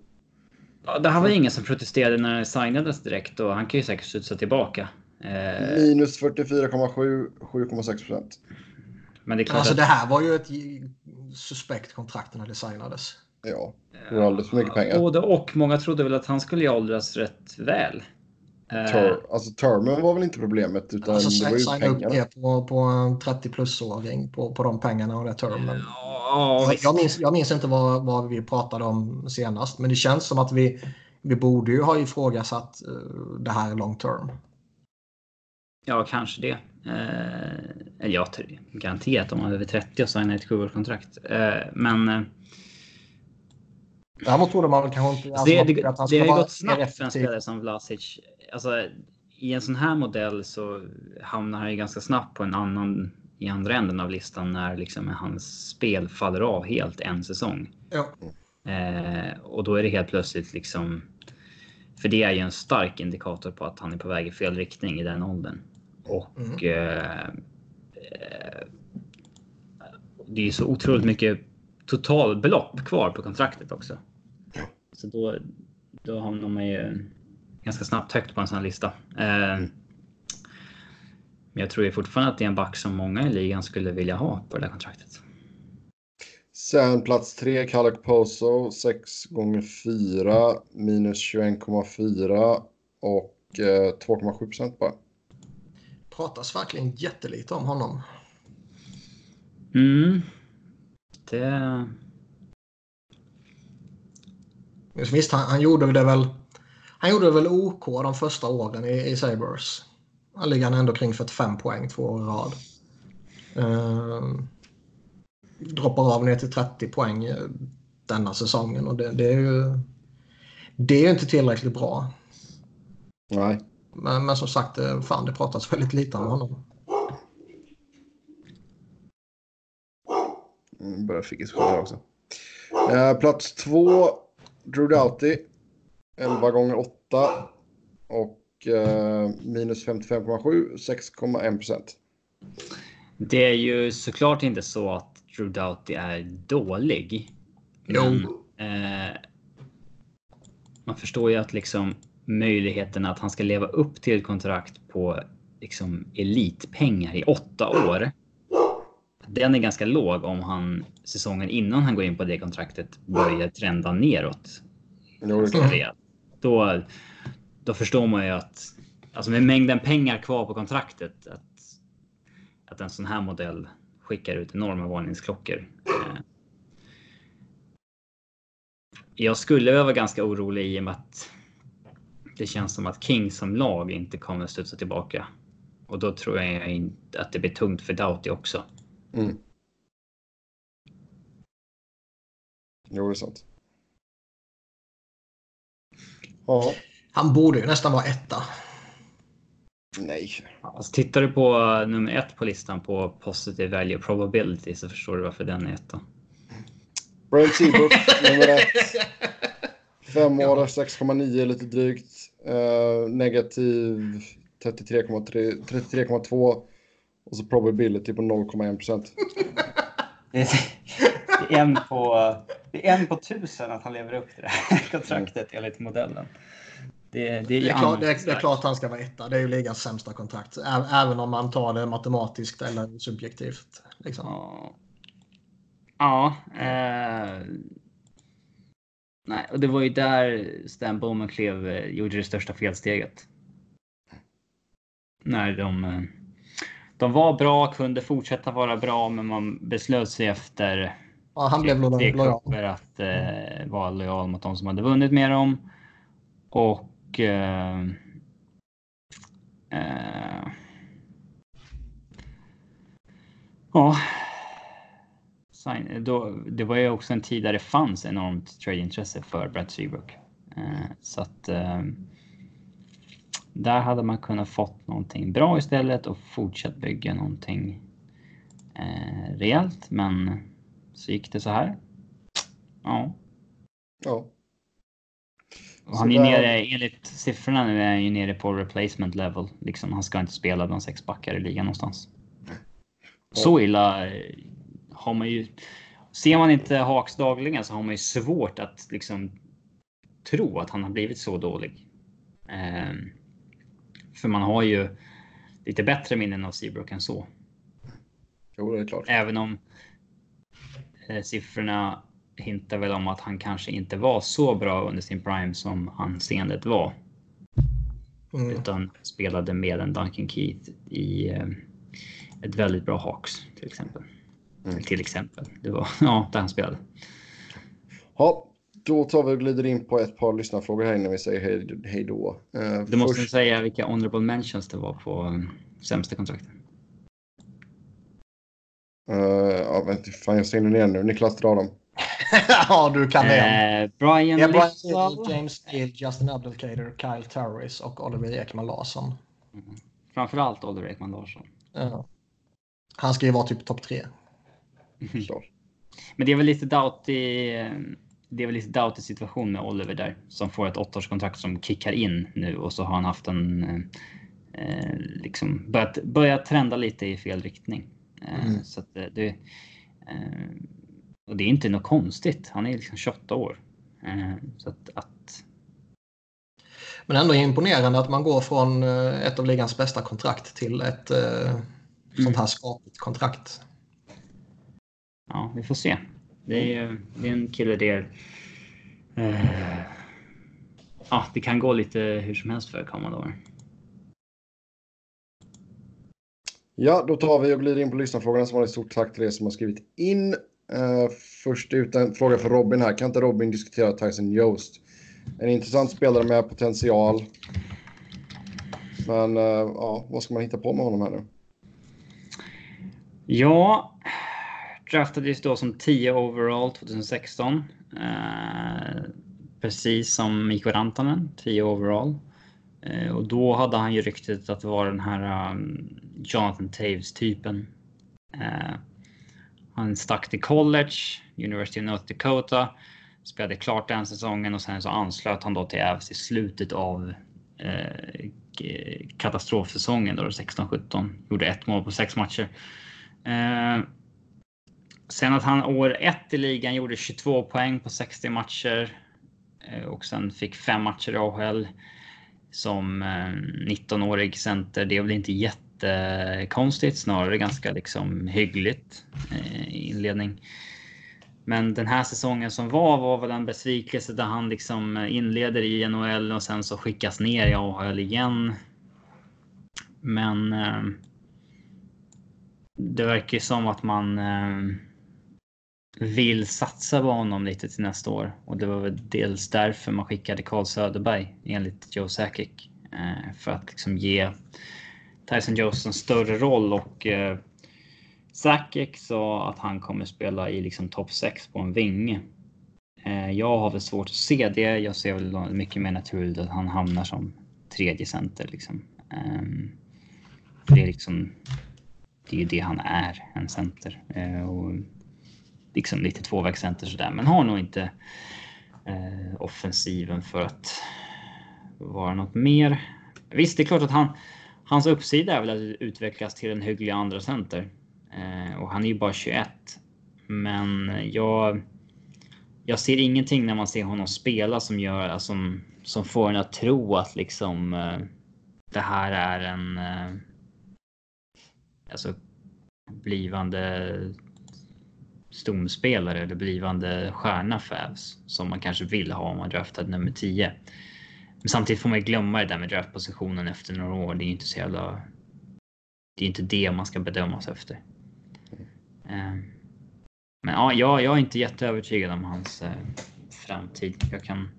Ja, det här var ingen som protesterade när det signades direkt och han kan ju säkert studsa tillbaka. Eh, Minus 44,7, 7,6 procent. men det är klart Alltså att... det här var ju ett suspekt kontrakt när det signades. Ja, det var alldeles för mycket pengar. Både och. Många trodde väl att han skulle åldras rätt väl. Eh, Ter, alltså termen var väl inte problemet utan Alltså det var ju signa upp pengarna. det på, på en 30 plus-åring på, på de pengarna och det termen. Ja, Jag, minns, jag minns inte vad, vad vi pratade om senast, men det känns som att vi, vi borde ju ha ifrågasatt uh, det här long term. Ja, kanske det. Eh, eller jag tror garanterat om man är över 30 och signar ett sjuårskontrakt. Eh, men eh, Däremot trodde man väl kanske inte... det, alltså, det, att han det har ju gått snabbt för en spelare som Vlasic. Alltså, I en sån här modell så hamnar han ju ganska snabbt på en annan i andra änden av listan när liksom hans spel faller av helt en säsong. Ja. Eh, och då är det helt plötsligt liksom. För det är ju en stark indikator på att han är på väg i fel riktning i den åldern. Och Mm. eh, eh, det är ju så otroligt mycket totalbelopp kvar på kontraktet också. Så då, då hamnar man ju ganska snabbt högt på en sån här lista. Eh, men jag tror ju fortfarande att det är en back som många i ligan skulle vilja ha på det där kontraktet. Sen plats tre, Kalle Poso. 6 gånger 4 minus 21,4 och eh, 2,7 procent bara. pratas verkligen jättelite om honom. Mm. Det... Visst, han, han gjorde det väl. Han gjorde det väl OK de första åren i, i Sabres. Han ligger han ändå kring 45 poäng två år i rad. Ehm, droppar av ner till 30 poäng eh, denna säsongen och det, det är ju. Det är ju inte tillräckligt bra. Nej. Men, men som sagt, eh, fan det pratas väldigt lite om honom. Mm, Börjar här också. Eh, plats två, Drew Doughty. 11 gånger 8 och eh, minus 55,7, 6,1 procent. det är ju såklart inte så att Drew Doughty är dålig. Men, eh, man förstår ju att liksom möjligheten att han ska leva upp till ett kontrakt på liksom elitpengar i åtta år. Den är ganska låg om han säsongen innan han går in på det kontraktet börjar trenda neråt. Då, då förstår man ju att alltså med mängden pengar kvar på kontraktet att, att en sån här modell skickar ut enorma varningsklockor. Eh, Jag skulle vara ganska orolig i och med att det känns som att King som lag inte kommer studsa tillbaka. Och då tror jag inte att det blir tungt för Doughty också. Mm. Jo, det är sant. Ja. Han borde ju nästan vara etta. Nej. Alltså, tittar du på uh, nummer ett på listan på positive value probability så förstår du varför den är etta. Brent Seabrook, nummer ett. Fem år, 6,9 lite drygt. Eh, negativ 33,3 33,2. Och så probability på 0,1 procent. Det är, det är en på, det är en på tusen att han lever upp till det här kontraktet enligt modellen. Det, det är, Det är, klart, det, är, det är klart han ska vara etta. Det är ju ligans sämsta kontrakt. Även om man tar det matematiskt eller subjektivt. Liksom. Ja. Ja. Eh, nej, och det var ju där Stan Bowman klev, eh, gjorde det största felsteget. När de, eh, de var bra, kunde fortsätta vara bra, men man beslöt sig efter Ja, han blev tre kupper att eh, vara lojal mot de som hade vunnit med dem. Och... Eh, eh, ja. Då, det var ju också en tid där det fanns enormt trade-intresse för Brad Seabrook. Eh, så att eh, där hade man kunnat fått någonting bra istället och fortsatt bygga någonting eh, rejält. Men så gick det så här. Ja. Ja. Och han är där- nere, enligt siffrorna nu är han ju nere på replacement level. Liksom, han ska inte spela bland sex backar i ligan någonstans. Så illa eh, har man ju... Ser man inte Hawks dagligen så har man ju svårt att liksom tro att han har blivit så dålig. Ehm, för man har ju lite bättre minnen av Seabrook än så. Jo, det är klart. Även om eh, siffrorna hintar väl om att han kanske inte var så bra under sin prime som anseendet var. Mm. Utan spelade med en Duncan Keith i eh, ett väldigt bra Hawks till exempel. Mm. Till exempel. Det var ja, där han spelade. Ja, då tar vi och glider in på ett par lyssnarfrågor här innan vi säger hej, hej då. Eh, Du måste först- säga vilka honorable mentions det var på eh, sämsta kontraktet. Eh, ja, vänta, fan, jag ser ner nu. Niklas, dra dem. ja, du kan det. Eh, Brian Ja, Brian. Little, James Steele, Justin Abdelkader, Kyle Turris och Oliver Ekman Larsson. Framförallt Oliver Ekman Larsson. Ja. Han ska ju vara typ topp tre. Klart. Men det är väl lite doubt i, det är väl lite doubt i situation med Oliver där som får ett åttaårskontrakt som kickar in nu och så har han haft en eh, liksom börjat, börjat trenda lite i fel riktning. Eh, Mm. Så att det, det eh, och det är inte något konstigt. Han är liksom 28 år. Eh, så att, att Men ändå imponerande att man går från eh, ett av ligans bästa kontrakt till ett eh, sånt här skapligt kontrakt. ja, vi får se. Det är, det är en kille där. Eh, ja, det kan gå lite hur som helst för kommande år. Ja, då tar vi och glider in på lyssnarfrågorna. Som har ett stort tack till er som har skrivit in. Eh, först ut en fråga för Robin här. Kan inte Robin diskutera Tyson Jost? En intressant spelare med potential. Men eh, ja, vad ska man hitta på med honom här nu? Ja, draftades då som 10 overall 2016. Eh, precis som Mikko Rantanen, 10 overall. Eh, och då hade han ju ryktet att vara den här um, Jonathan Taves-typen. Eh, han stack till college, University of North Dakota. Spelade klart den säsongen och sen så anslöt han då till Avs i slutet av eh, katastrofsäsongen då 16-17. Gjorde ett mål på sex matcher. Eh, sen att han år ett i ligan gjorde 22 poäng på 60 matcher eh, och sen fick fem matcher i AHL som eh, 19-årig center. Det är väl inte jättekonstigt, snarare ganska liksom hyggligt eh, i inledning. Men den här säsongen som var var väl en besvikelse där han liksom inleder i NHL och sen så skickas ner i AHL igen. Men det verkar ju som att man eh, vill satsa på honom lite till nästa år och det var väl dels därför man skickade Carl Söderberg enligt Joe Sakic eh, för att liksom ge Tyson Jones en större roll och eh, Sakic sa att han kommer spela i liksom topp 6 på en vinge. Eh, jag har väl svårt att se det. Jag ser väl mycket mer naturligt att han hamnar som tredje center liksom. Ehm, det är liksom det är ju det han är, en center. Och liksom lite tvåvägscenter sådär, men har nog inte eh, offensiven för att vara något mer. Visst, det är klart att han, hans uppsida är väl att utvecklas till en hygglig andra center. Eh, och han är ju bara 21. Men jag, jag ser ingenting när man ser honom spela som gör, eh, som, som får en att tro att liksom eh, det här är en eh, alltså blivande stomspelare eller blivande stjärna för Avs som man kanske vill ha om man draftade nummer 10. Men samtidigt får man ju glömma det där med draftpositionen efter några år. Det är ju inte så jävla det är inte det man ska bedömas efter. Eh, men ja, jag, jag är inte jätteövertygad om hans eh, framtid. Jag kan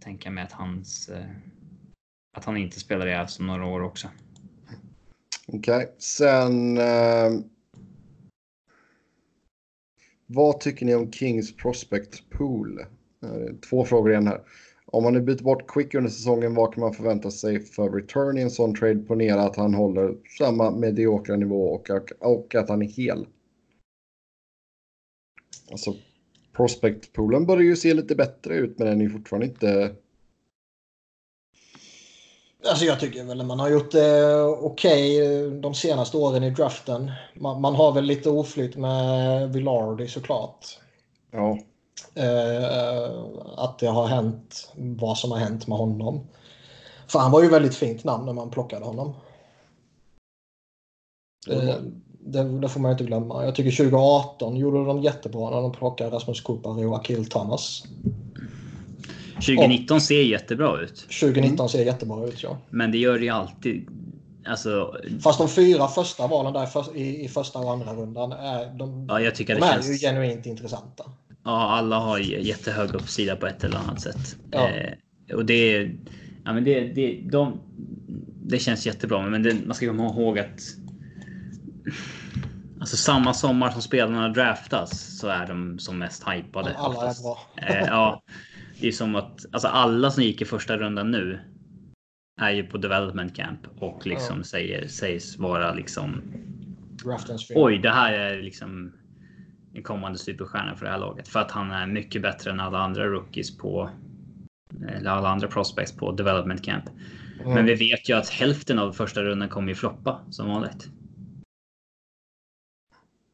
tänka mig att hans eh, att han inte spelar i Avs om några år också. Okej, okay. sen. Vad tycker ni om Kings prospect pool? Eh, två frågor igen här. Om man nu byter bort Quick under säsongen, vad kan man förvänta sig för return i en sån trade? Ponera att han håller samma mediokra nivå och, och att han är hel. Alltså, prospect-poolen börjar ju se lite bättre ut, men den är fortfarande inte... Alltså jag tycker väl att man har gjort det eh, okej okay de senaste åren i draften. Man, man, har väl lite oflytt med Villardi såklart. Ja. Eh, att det har hänt vad som har hänt med honom. För han var ju väldigt fint namn när man plockade honom. Mm. Det, det, får man inte glömma. Jag tycker 2018 gjorde de jättebra när de plockade Rasmus Kupari och Akil Thomas. 2019 och, ser jättebra ut. 2019 mm. ser jättebra ut, ja. Men det gör det ju alltid. Alltså... Fast de fyra första valen där för, i, i, första och andra rundan är, de, ja, jag tycker de det är känns... ju genuint intressanta. Ja, alla har jättehög uppsida på ett eller annat sätt. Ja. Eh, och det, ja, men det, det, de, det känns jättebra, men det, man ska komma ihåg att Alltså samma sommar som spelarna draftas så är de som mest hypade. Alla är bra. Eh, ja, det är som att alltså alla som gick i första rundan nu är ju på development camp och liksom ja. säger, sägs vara liksom. Oj, det här är liksom en kommande superstjärna för det här laget för att han är mycket bättre än alla andra rookies på eller alla andra prospects på development camp. Mm. Men vi vet ju att hälften av första rundan kommer ju floppa som vanligt.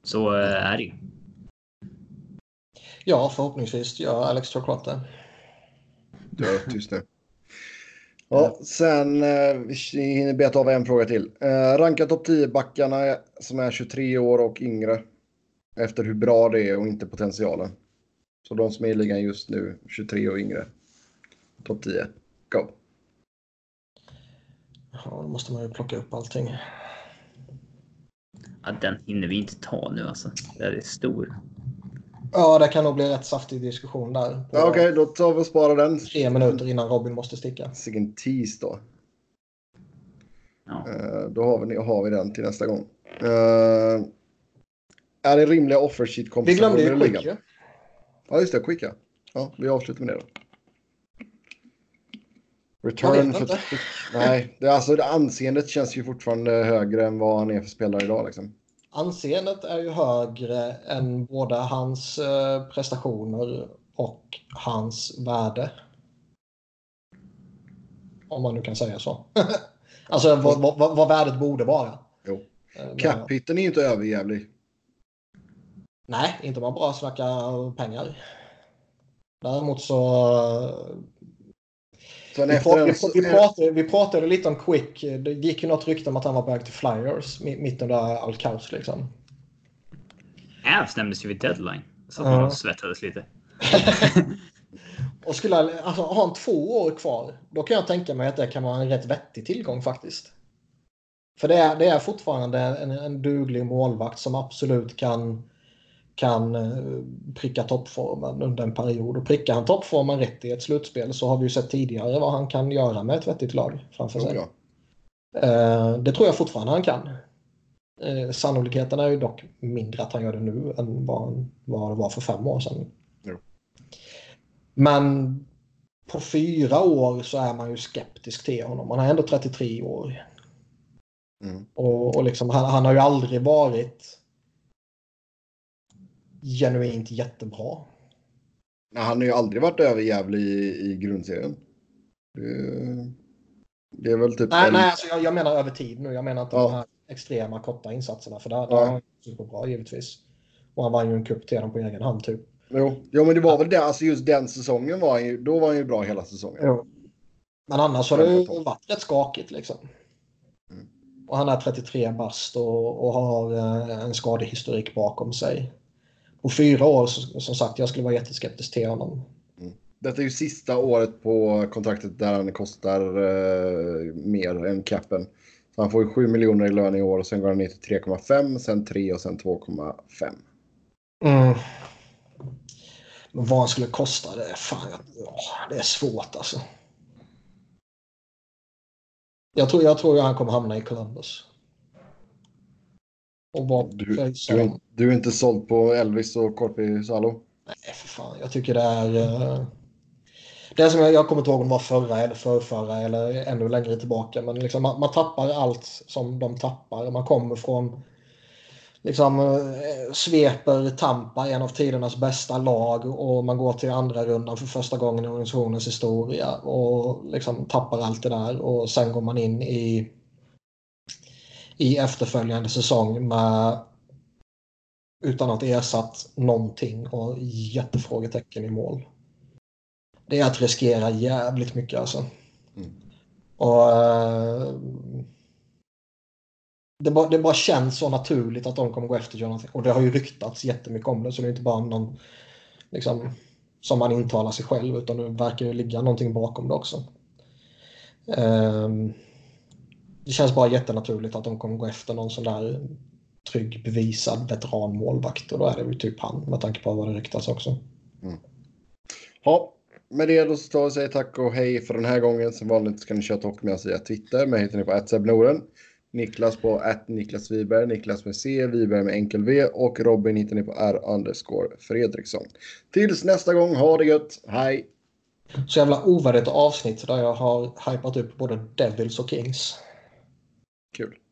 Så eh, är det ju. Ja, förhoppningsvis gör Alex Chocolate Ja, tyst nu. Ja, sen eh, vi hinner beta av en fråga till. Eh, ranka topp 10-backarna som är 23 år och yngre. Efter hur bra det är och inte potentialen. Så de som är i ligan just nu, 23 och yngre. Topp 10. Go! Ja, då måste man ju plocka upp allting. Ja, den hinner vi inte ta nu alltså. Det är stor. Ja, det kan nog bli rätt saftig diskussion där. Ja, Okej, okay, då tar vi och sparar den. Tre minuter innan Robin måste sticka. Sicken tease då. Ja. Uh, då har vi, har vi den till nästa gång. Uh, är det rimliga offer sheet Vi glömde ju Quick ju. Ja, just det. Quick ja. Ja, vi avslutar med det då. Return för... Nej, det, alltså, det anseendet känns ju fortfarande högre än vad han är för spelare idag. Liksom. Anseendet är ju högre än både hans eh, prestationer och hans värde. Om man nu kan säga så. alltså vad, vad, vad, värdet borde vara. Jo. Eh, Cap-hitten är ju inte överjävlig. Nej, inte om man bara snackar pengar. Däremot så vi, pratade, vi, pratade, vi, pratade, lite om Quick. Det gick ju något rykte om att han var på väg till Flyers mitt under allt kaos. Liksom. Avs nämndes ju vid deadline. Så att uh. man svettades lite. och skulle alltså, ha han två år kvar, då kan jag tänka mig att det kan vara en rätt vettig tillgång faktiskt. För det är, det är fortfarande en, en duglig målvakt som absolut kan kan eh, pricka toppformen under en period. Och prickar han toppformen rätt i ett slutspel så har vi ju sett tidigare vad han kan göra med ett vettigt lag framför sig. Ja. Eh, det tror jag fortfarande han kan. Eh, sannolikheten är ju dock mindre att han gör det nu än vad, vad det var för fem år sedan. Ja. Men på fyra år så är man ju skeptisk till honom. Han är ändå 33 år. Mm. Och, och liksom, han, han har ju aldrig varit genuint jättebra. Nej, han har ju aldrig varit över Gävle i, i grundserien. Det, det, är väl typ... Nej, en... nej alltså jag, jag, menar över tid nu. Jag menar inte ja. de här extrema korta insatserna. För där, ja. där var han superbra givetvis. Och han vann ju en cup till dem på egen hand typ. Jo, jo men det var väl det. Alltså just den säsongen var han ju, då var han ju bra hela säsongen. Jo. Men annars har det ju varit rätt skakigt liksom. Mm. Och han är 33 bast och, och har eh, en skadehistorik bakom sig på fyra år, som sagt, jag skulle vara jätteskeptisk till honom. Mm. Detta är ju sista året på kontraktet där han kostar uh, mer än capen. Så han får ju 7 miljoner i lön i år och sen går han ner till 3,5, sen 3 och sen 2,5. Mm. Men vad han skulle kosta, det är fan, det är svårt alltså. Jag tror, jag tror att han kommer hamna i Columbus. Och vad Du, du, är- du är inte såld på Elvis och Corpi Salo? Nej, för fan. Jag tycker det är... eh, Det som jag, jag kommer inte ihåg om det var förra eller förrförra eller ännu längre tillbaka. Men liksom, man, man tappar allt som de tappar. Man kommer från... Liksom eh, sveper Tampa, en av tidernas bästa lag och man går till andra rundan för första gången i organisationens historia och liksom tappar allt det där och sen går man in i i efterföljande säsong med utan att ersatt någonting och jättefrågetecken i mål. Det är att riskera jävligt mycket alltså. Mm. Och eh, det, bara, det bara känns så naturligt att de kommer gå efter Jonathan. Och det har ju ryktats jättemycket om det så det är inte bara någon liksom, som man intalar sig själv utan det verkar ju ligga någonting bakom det också. Ehm, det känns bara jättenaturligt att de kommer gå efter någon sån där trygg bevisad veteranmålvakt och då är det ju typ han med tanke på vad det ryktas också. Ja, med det då så tar och säger tack och hej för den här gången. Som vanligt ska ni köra hockey med oss via Twitter. Mig hittar ni på @sebnoren. Niklas på att Niklas Wiberg, Niklas med C, Wiberg med enkel V och Robin hittar ni på R underscore Fredriksson. Tills nästa gång, ha det gött, hej! Så jävla ovärdigt avsnitt där jag har hypat upp både Devils och Kings. Kul.